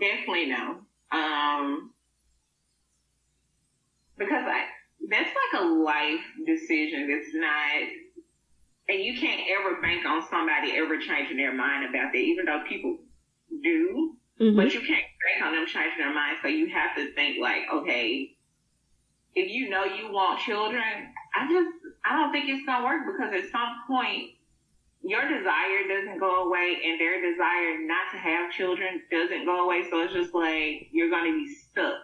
Definitely no. Um, because I that's like a life decision. It's not, and you can't ever bank on somebody ever changing their mind about that. Even though people do, Mhm. but you can't bank on them changing their mind. So you have to think like, okay, if you know you want children, I just I don't think it's gonna work because at some point your desire doesn't go away and their desire not to have children doesn't go away. So it's just like you're gonna be stuck.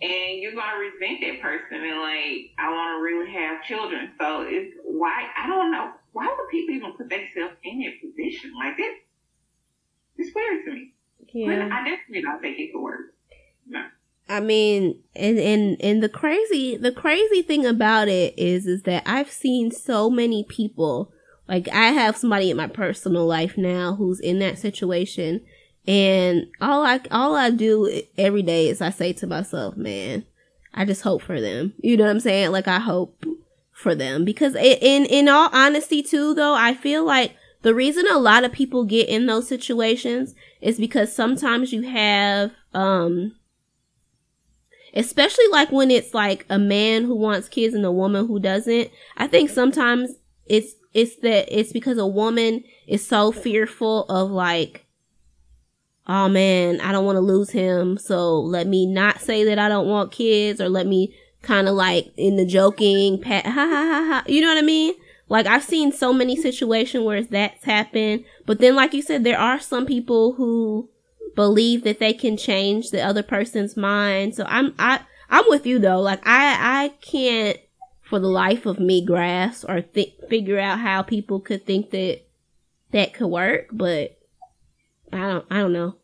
And you're gonna resent that person and like, I wanna really have children. So it's why I don't know. Why would people even put themselves in that position like this? It's weird to me. But Yeah. I definitely don't think it could work. No. I mean, and and and the crazy the crazy thing about it is is that I've seen so many people like I have somebody in my personal life now who's in that situation and all I all I do every day is I say to myself, man, I just hope for them. You know what I'm saying? Like I hope for them because in in all honesty too though, I feel like the reason a lot of people get in those situations is because sometimes you have, um, especially like when it's like a man who wants kids and a woman who doesn't. I think sometimes it's, it's that it's because a woman is so fearful of like, oh man, I don't want to lose him. So let me not say that I don't want kids or let me kind of like in the joking, pat, ha ha ha ha. You know what I mean? Like I've seen so many situations where that's happened, but then like you said, there are some people who believe that they can change the other person's mind. So I'm I I'm with you though. Like I I can't for the life of me grasp or th- figure out how people could think that that could work, but I don't I don't know.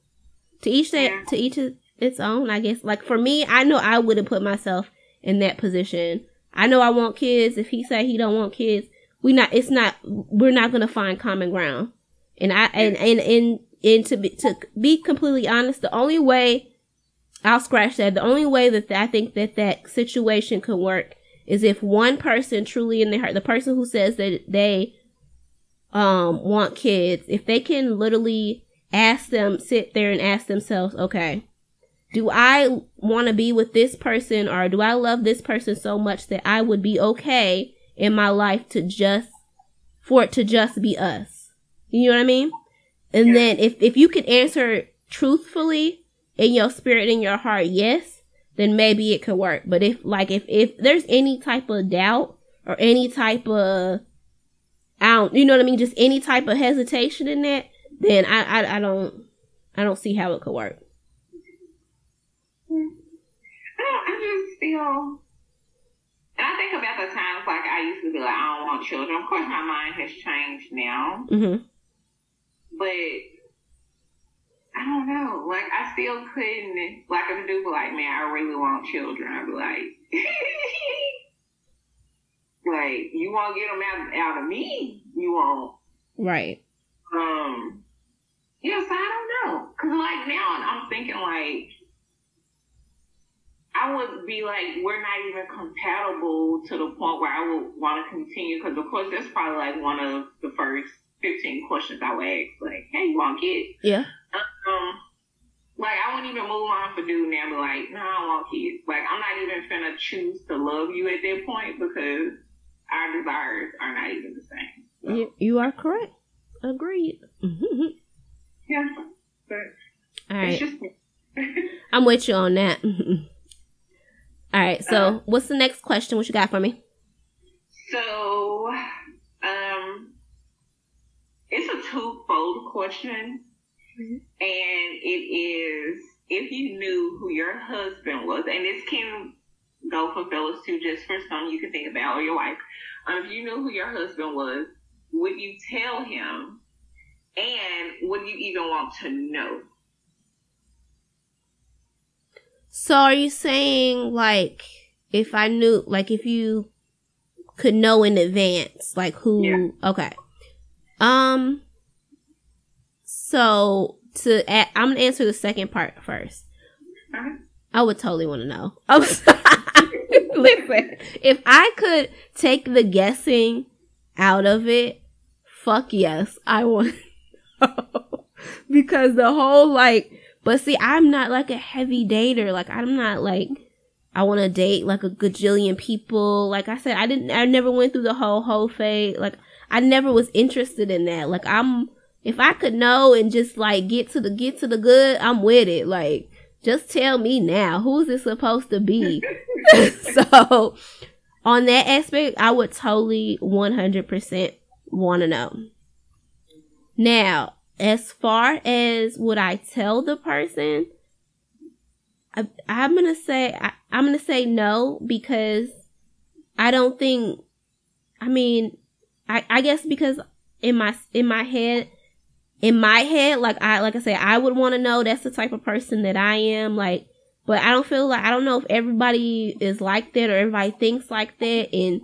To each that Yeah. to each its own, I guess. Like for me, I know I wouldn't put myself in that position. I know I want kids. If he say he don't want kids, we not it's not we're not gonna find common ground. And I and and and, and to be to be completely honest, the only way I'll scratch that. The only way that I think that that situation could work is if one person truly in their heart, the person who says that they um want kids, if they can literally ask them, sit there and ask themselves, okay, do I want to be with this person or do I love this person so much that I would be okay in my life to just for it to just be us? You know what I mean? And Yeah. then if if you can answer truthfully in your spirit in your heart, yes, then maybe it could work. But if like if if there's any type of doubt or any type of I don't you know what I mean, just any type of hesitation in that, then I I, I don't I don't see how it could work. I, don't, I just feel, and I think about the times like I used to be like, I don't want children. Of course, my mind has changed now, Mhm. but I don't know. Like, I still couldn't, like, if a dude be like, man, I really want children, I'd be like, like, you want to get them out, out of me? You won't. Right. Um, yes, I don't know. Cause like now I'm thinking like, I would be like, we're not even compatible to the point where I would want to continue. Cause of course that's probably like one of the first 15 questions I would ask. Like, hey, you want kids? Yeah. Um, like I wouldn't even move on for dude now. Be like, no, I don't want kids. Like I'm not even finna choose to love you at that point because our desires are not even the same. So, You, you are correct. Agreed. All yeah, but right. it's just. I'm with you on that. All right. So, what's the next question? What you got for me? So, um, it's a twofold question, Mhm. and it is if you knew who your husband was, and this can go for fellas too, just for some you can think about, or your wife. Um, if you knew who your husband was, would you tell him, and would you even want to know? So, are you saying like if I knew, like if you could know in advance, like who? Yeah. Okay. Um. So to add, I'm gonna answer the second part first. Uh-huh. I would totally want to know. I'm sorry. Listen, if I could take the guessing out of it, fuck yes, I want. because the whole like, but see, I'm not like a heavy dater. Like, I'm not like, I want to date like a gajillion people. Like I said, I didn't, I never went through the whole whole phase. Like, I never was interested in that. Like, I'm, if I could know and just like get to the, get to the good, I'm with it. Like, just tell me now, who's it supposed to be? so, on that aspect, I would totally 100% want to know. Now, as far as would I tell the person, I, I'm gonna say I, I'm gonna say no because I don't think. I mean, I I guess because in my in my head, in my head, like I like I say, I would want to know. That's the type of person that I am. Like, but I don't feel like I don't know if everybody is like that or everybody thinks like that, and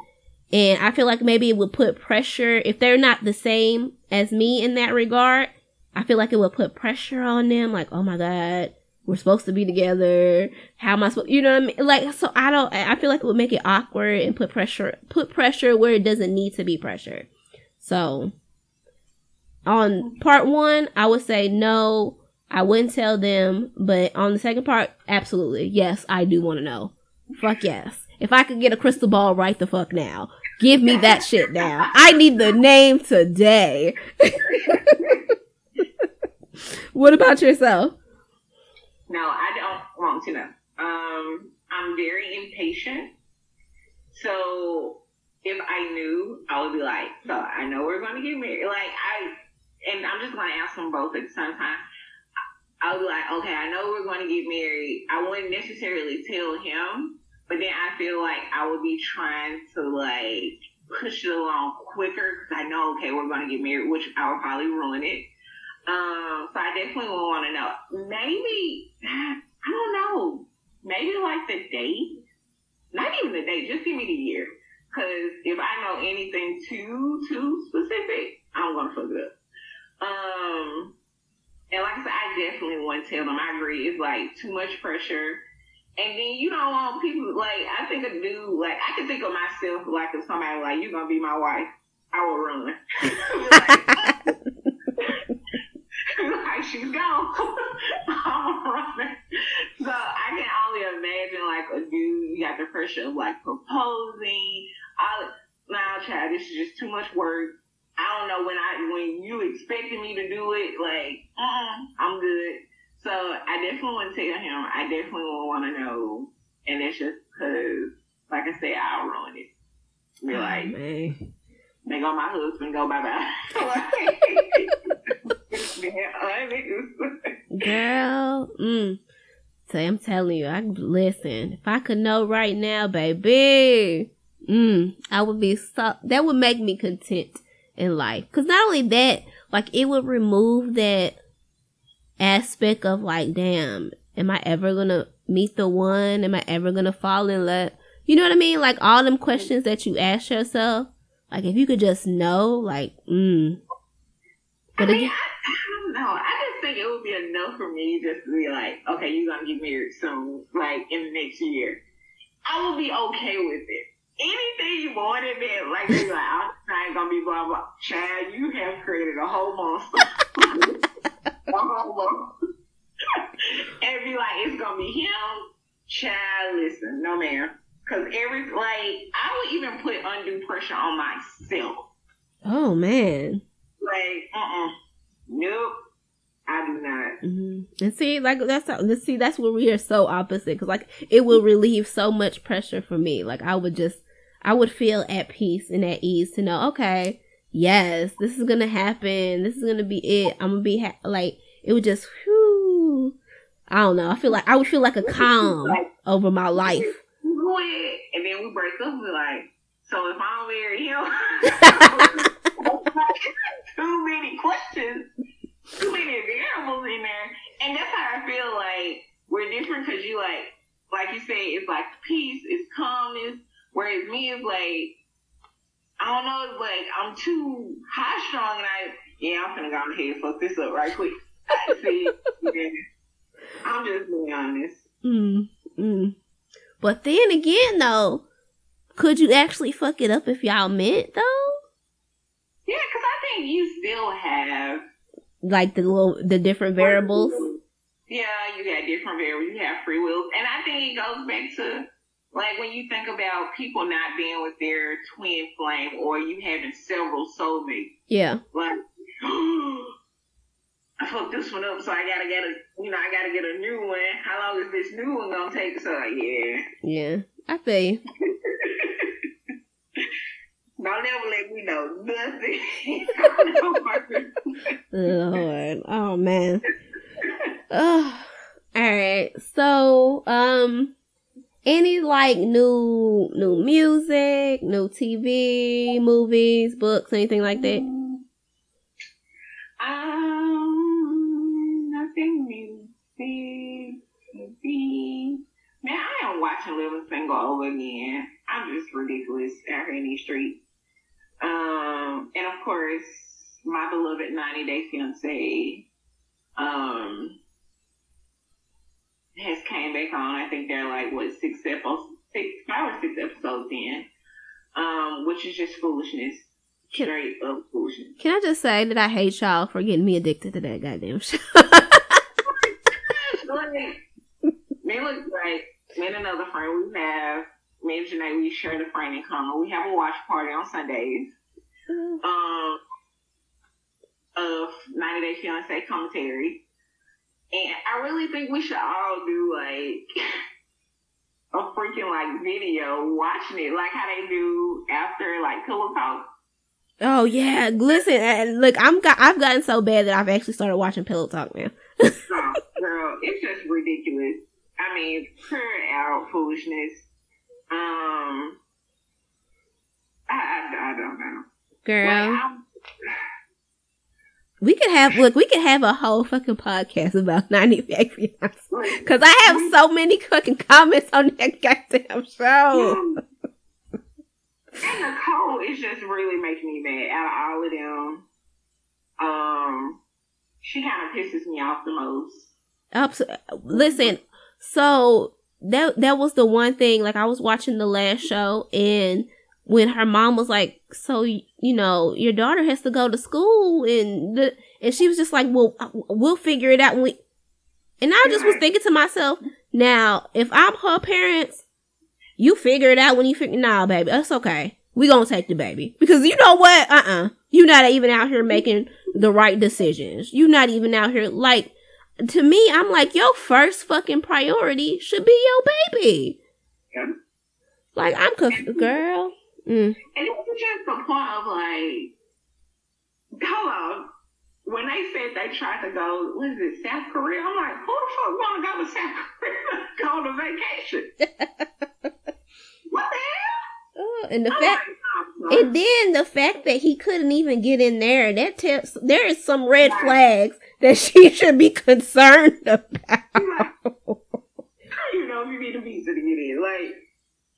and I feel like maybe it would put pressure if they're not the same as me in that regard. I feel like it would put pressure on them. Like, oh my god, we're supposed to be together. How am I supposed? You know what I mean? Like, so I don't. I feel like it would make it awkward and put pressure, put pressure where it doesn't need to be pressure. So, on part one, I would say no, I wouldn't tell them. But on the second part, absolutely. Yes, I do want to know. Fuck yes. If I could get a crystal ball right the fuck now, give me that shit now. I need the name today. what about yourself? No, I don't want to know. Um, I'm very impatient. So if I knew, I would be like, so I know we're going to get married. Like I, and I'm just going to ask them both at the same time. I would be like, okay, I know we're going to get married. I wouldn't necessarily tell him, but then I feel like I would be trying to like push it along quicker because I know, okay, we're going to get married, which I would probably ruin it. Um, so I definitely would want to know. Maybe I don't know. Maybe like the date. Not even the date. Just give me the year. Because if I know anything too too specific, I'm gonna fuck it up. Um, and like I said, I definitely want to tell them. I agree. It's like too much pressure. And then you don't want people like I think a dude like I can think of myself like if somebody like you're gonna be my wife, I will run. like, like she's gone. I'm running. So I can only imagine like a dude, you got the pressure of like proposing. I now, child, this is just too much work. I don't know when I when you expected me to do it. Like, uh, I'm good. So I definitely want to tell him. I definitely want to know, and it's just because, like I said, I'll ruin it. Be oh, like, man. they go my husband, go bye bye. Girl, mm. So I'm telling you, I listen. If I could know right now, baby, mm, I would be so. That would make me content in life. Cause not only that, like it would remove that aspect of like, damn, am I ever gonna meet the one? Am I ever gonna fall in love? You know what I mean? Like all them questions that you ask yourself. Like if you could just know, like, mm. But I mean, again, I, I don't know. I just think it would be enough for me just to be like, okay, you're gonna get married soon, like in the next year. I would be okay with it anything more than that, like they like, I'm not gonna be blah blah. Chad, you have created a whole monster. and be like, it's gonna be him. Child, listen, no man. Cause every like I would even put undue pressure on myself. Oh man. Like, uh uh-uh. uh Nope. I do not. Mm-hmm. And see, like that's how, let's see, that's where we are so opposite. Because like it will relieve so much pressure for me. Like I would just I would feel at peace and at ease to know, okay, yes, this is gonna happen. This is gonna be it. I'm gonna be ha- like, it would just, whew. I don't know. I feel like I would feel like a calm over my life. And then we break up. We're like, so if I don't marry him, too many questions, too many variables in there, and that's how I feel like we're different because you like, like you say, it's like peace, it's calmness, Whereas me is like, I don't know, like I'm too high strong and I, yeah, I'm gonna go ahead and fuck this up right quick. See, yeah. I'm just being honest. Mm, mm. But then again, though, could you actually fuck it up if y'all meant though? Yeah, because I think you still have like the little the different variables. Yeah, you got different variables. You have free will, and I think it goes back to like when you think about people not being with their twin flame or you having several soulmates. Yeah. Like, I fucked this one up, so I gotta get a, you know, I gotta get a new one. How long is this new one gonna take? So yeah. Yeah, I feel you. Don't ever let me know nothing. Lord, oh man. Oh, all right. So, um, any like new new music, new TV, movies, books, anything like that? Um, nothing music, TV. Man, I am watching Living Single over again. I'm just ridiculous out here in these streets. Um, and of course, my beloved 90 Day Fiance. Um, has came back on. I think they're like what six episodes, six, five or six episodes in, um, which is just foolishness. Can- Straight up foolishness. Can I just say that I hate y'all for getting me addicted to that goddamn show? like, me look like me and another friend we have me and Janae we share the friend in common. We have a watch party on Sundays. Um of 90 Day Fiance commentary. And I really think we should all do like a freaking like video watching it, like how they do after like Pillow Talk. oh yeah, listen, look, I'm got, I've gotten so bad that I've actually started watching Pillow Talk now. Oh, girl, it's just ridiculous. I mean, pure out foolishness. Um, I, I, I don't know. Girl, Like, we could have look, we could have a whole fucking podcast about 90 Day Fiance. like, Cause I have so many fucking comments on that goddamn show. and Nicole is just really making me mad out of all of them. Um, she kind of pisses me off the most. Listen, so that that was the one thing. Like I was watching the last show, and when her mom was like, "So you know, your daughter has to go to school," and the and she was just like, "Well, we'll figure it out." When we, and I just was thinking to myself, now if I'm her parents, you figure it out when you figure. Nah, baby, that's okay. We gonna take the baby because you know what? Uh uh-uh. uh, you are not even out here making the right decisions. You are not even out here like to me, I'm like, your first fucking priority should be your baby. Yeah. Like, I'm confused, girl. Mm. And it was just the point of like, hold on. When they said they tried to go, what is it, South Korea? I'm like, who the fuck want to go to South Korea? go on a vacation. what the hell? Oh, and the I'm fact, like, oh, and then the fact that he couldn't even get in there, that tells there is some red flags that she should be concerned about. Like, how you know if you need a visa to get in? Like,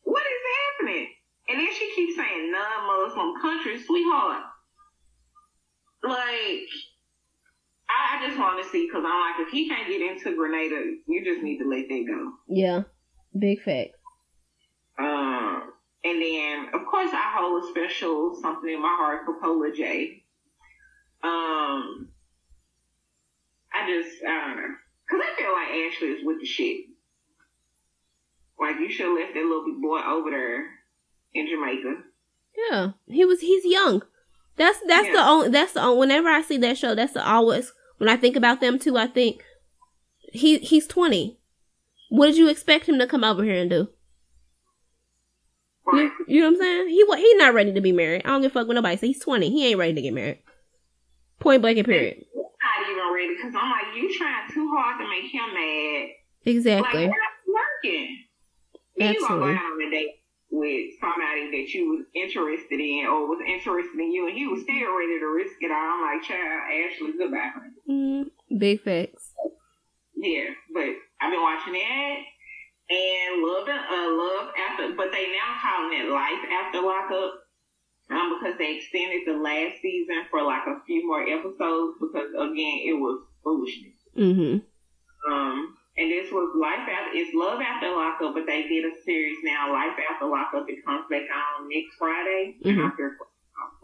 what is happening? And then she keeps saying non-Muslim countries, sweetheart. Like, I, I just want to see because I'm like, if he can't get into Grenada, you just need to let that go. Yeah, big fact. Um, and then, of course, I hold a special something in my heart for Pola J. Um, I just, I don't know. Because I feel like Ashley is with the shit. Like, you should have left that little boy over there in Jamaica. Yeah, he was. He's young. That's that's the only. That's the only. Whenever I see that show, that's the always when I think about them too. I think he he's twenty. What did you expect him to come over here and do? You, you know what I'm saying? He he not ready to be married. I don't give a fuck what nobody say. He's 20. He ain't ready to get married. Point blank and period. Not even ready because I'm like, you trying too hard to make him mad. Exactly. Like, working. Then you gonna go Absolutely. out on a date with somebody that you was interested in or was interested in you and he was still ready to risk it all. I'm like, child, Ashley, goodbye. Mm, big facts. Yeah, but I've been watching that and love and uh, love after, but they now calling it life after lockup. Um, because they extended the last season for like a few more episodes because again it was foolishness. Mm-hmm. Um, and this was Life After, it's Love After Lockup, but they did a series now, Life After Lockup. It comes back on next Friday. And Mhm. I'm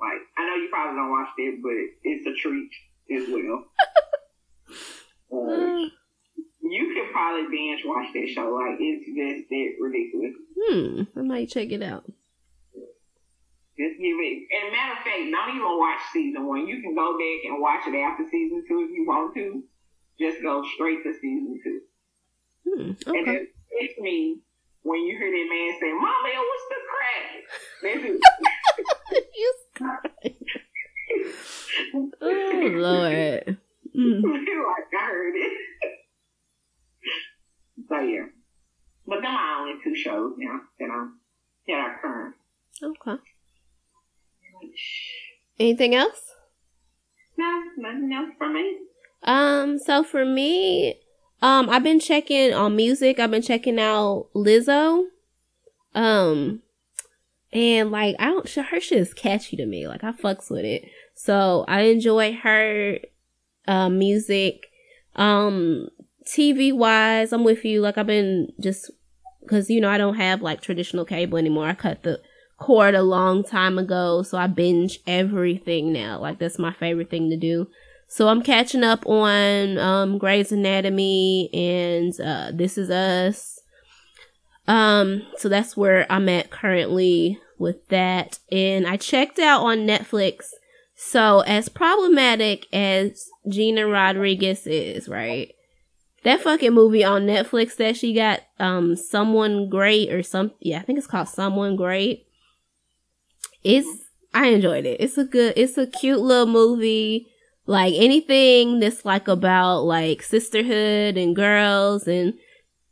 like, I know you probably don't watch it, but it's a treat as well. Um, you could probably binge watch that show. Like, it's just that ridiculous. Hmm. I might check it out. Just give it, and matter of fact, don't even watch season one. You can go back and watch it after season two if you want to. Just go straight to season two. Hmm. And Okay. it hits me when you hear that man say, Mama, what's the crack? You Oh Lord. Mm. like, I heard it. so, yeah. But them are only two shows now that I'm, that are current. Okay. Anything else? No, nothing else for me. Um, so for me, um, I've been checking on music. I've been checking out Lizzo. Um, and like, I don't, her shit is catchy to me. Like, I fucks with it. So I enjoy her, uh, music. Um, TV wise, I'm with you. Like, I've been just, cause you know, I don't have like traditional cable anymore. I cut the cord a long time ago, so I binge everything now. Like that's my favorite thing to do. So I'm catching up on um Grey's Anatomy and uh This Is Us. Um so that's where I'm at currently with that. And I checked out on Netflix. So as problematic as Gina Rodriguez is, right? That fucking movie on Netflix that she got, um, Someone Great or some, yeah, I think it's called Someone Great. It's, I enjoyed it. It's a good, it's a cute little movie. Like anything that's like about like sisterhood and girls and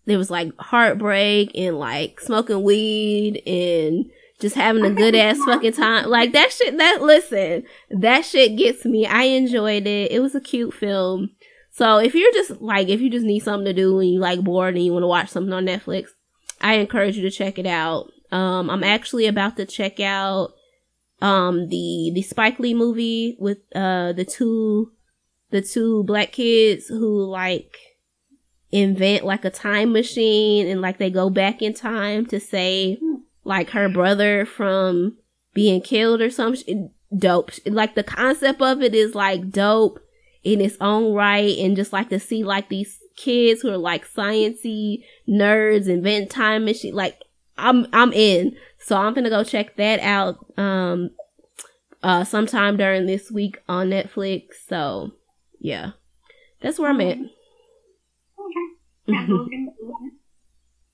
there was like heartbreak and like smoking weed and just having a good ass fucking time. Like that shit, that, listen, that shit gets me. I enjoyed it. It was a cute film. So if you're just like, if you just need something to do and you like bored and you want to watch something on Netflix, I encourage you to check it out. Um, I'm actually about to check out, um, the, the Spike Lee movie with, uh, the two, the two black kids who like invent like a time machine and like they go back in time to save like her brother from being killed or something. Dope. Like the concept of it is like dope in its own right and just like to see like these kids who are like sciency nerds invent time machine like I'm I'm in. So I'm gonna go check that out um uh sometime during this week on Netflix. So yeah. That's where I'm at. Okay.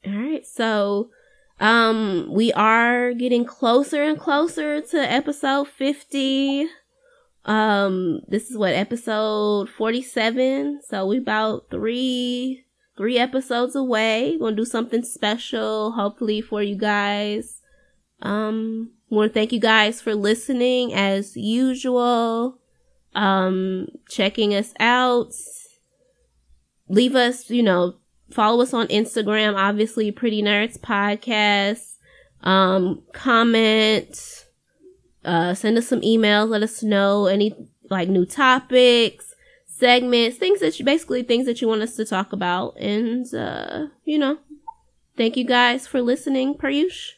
All right. So um we are getting closer and closer to episode 50. Um, this is what episode 47. So we about three, three episodes away. Gonna do something special, hopefully for you guys. Um, want to thank you guys for listening as usual. Um, checking us out. Leave us, you know, follow us on Instagram, obviously Pretty Nerds Podcast. Um, comment uh, send us some emails. Let us know any like new topics, segments, things that you basically things that you want us to talk about. And, uh, you know, thank you guys for listening, Pariush.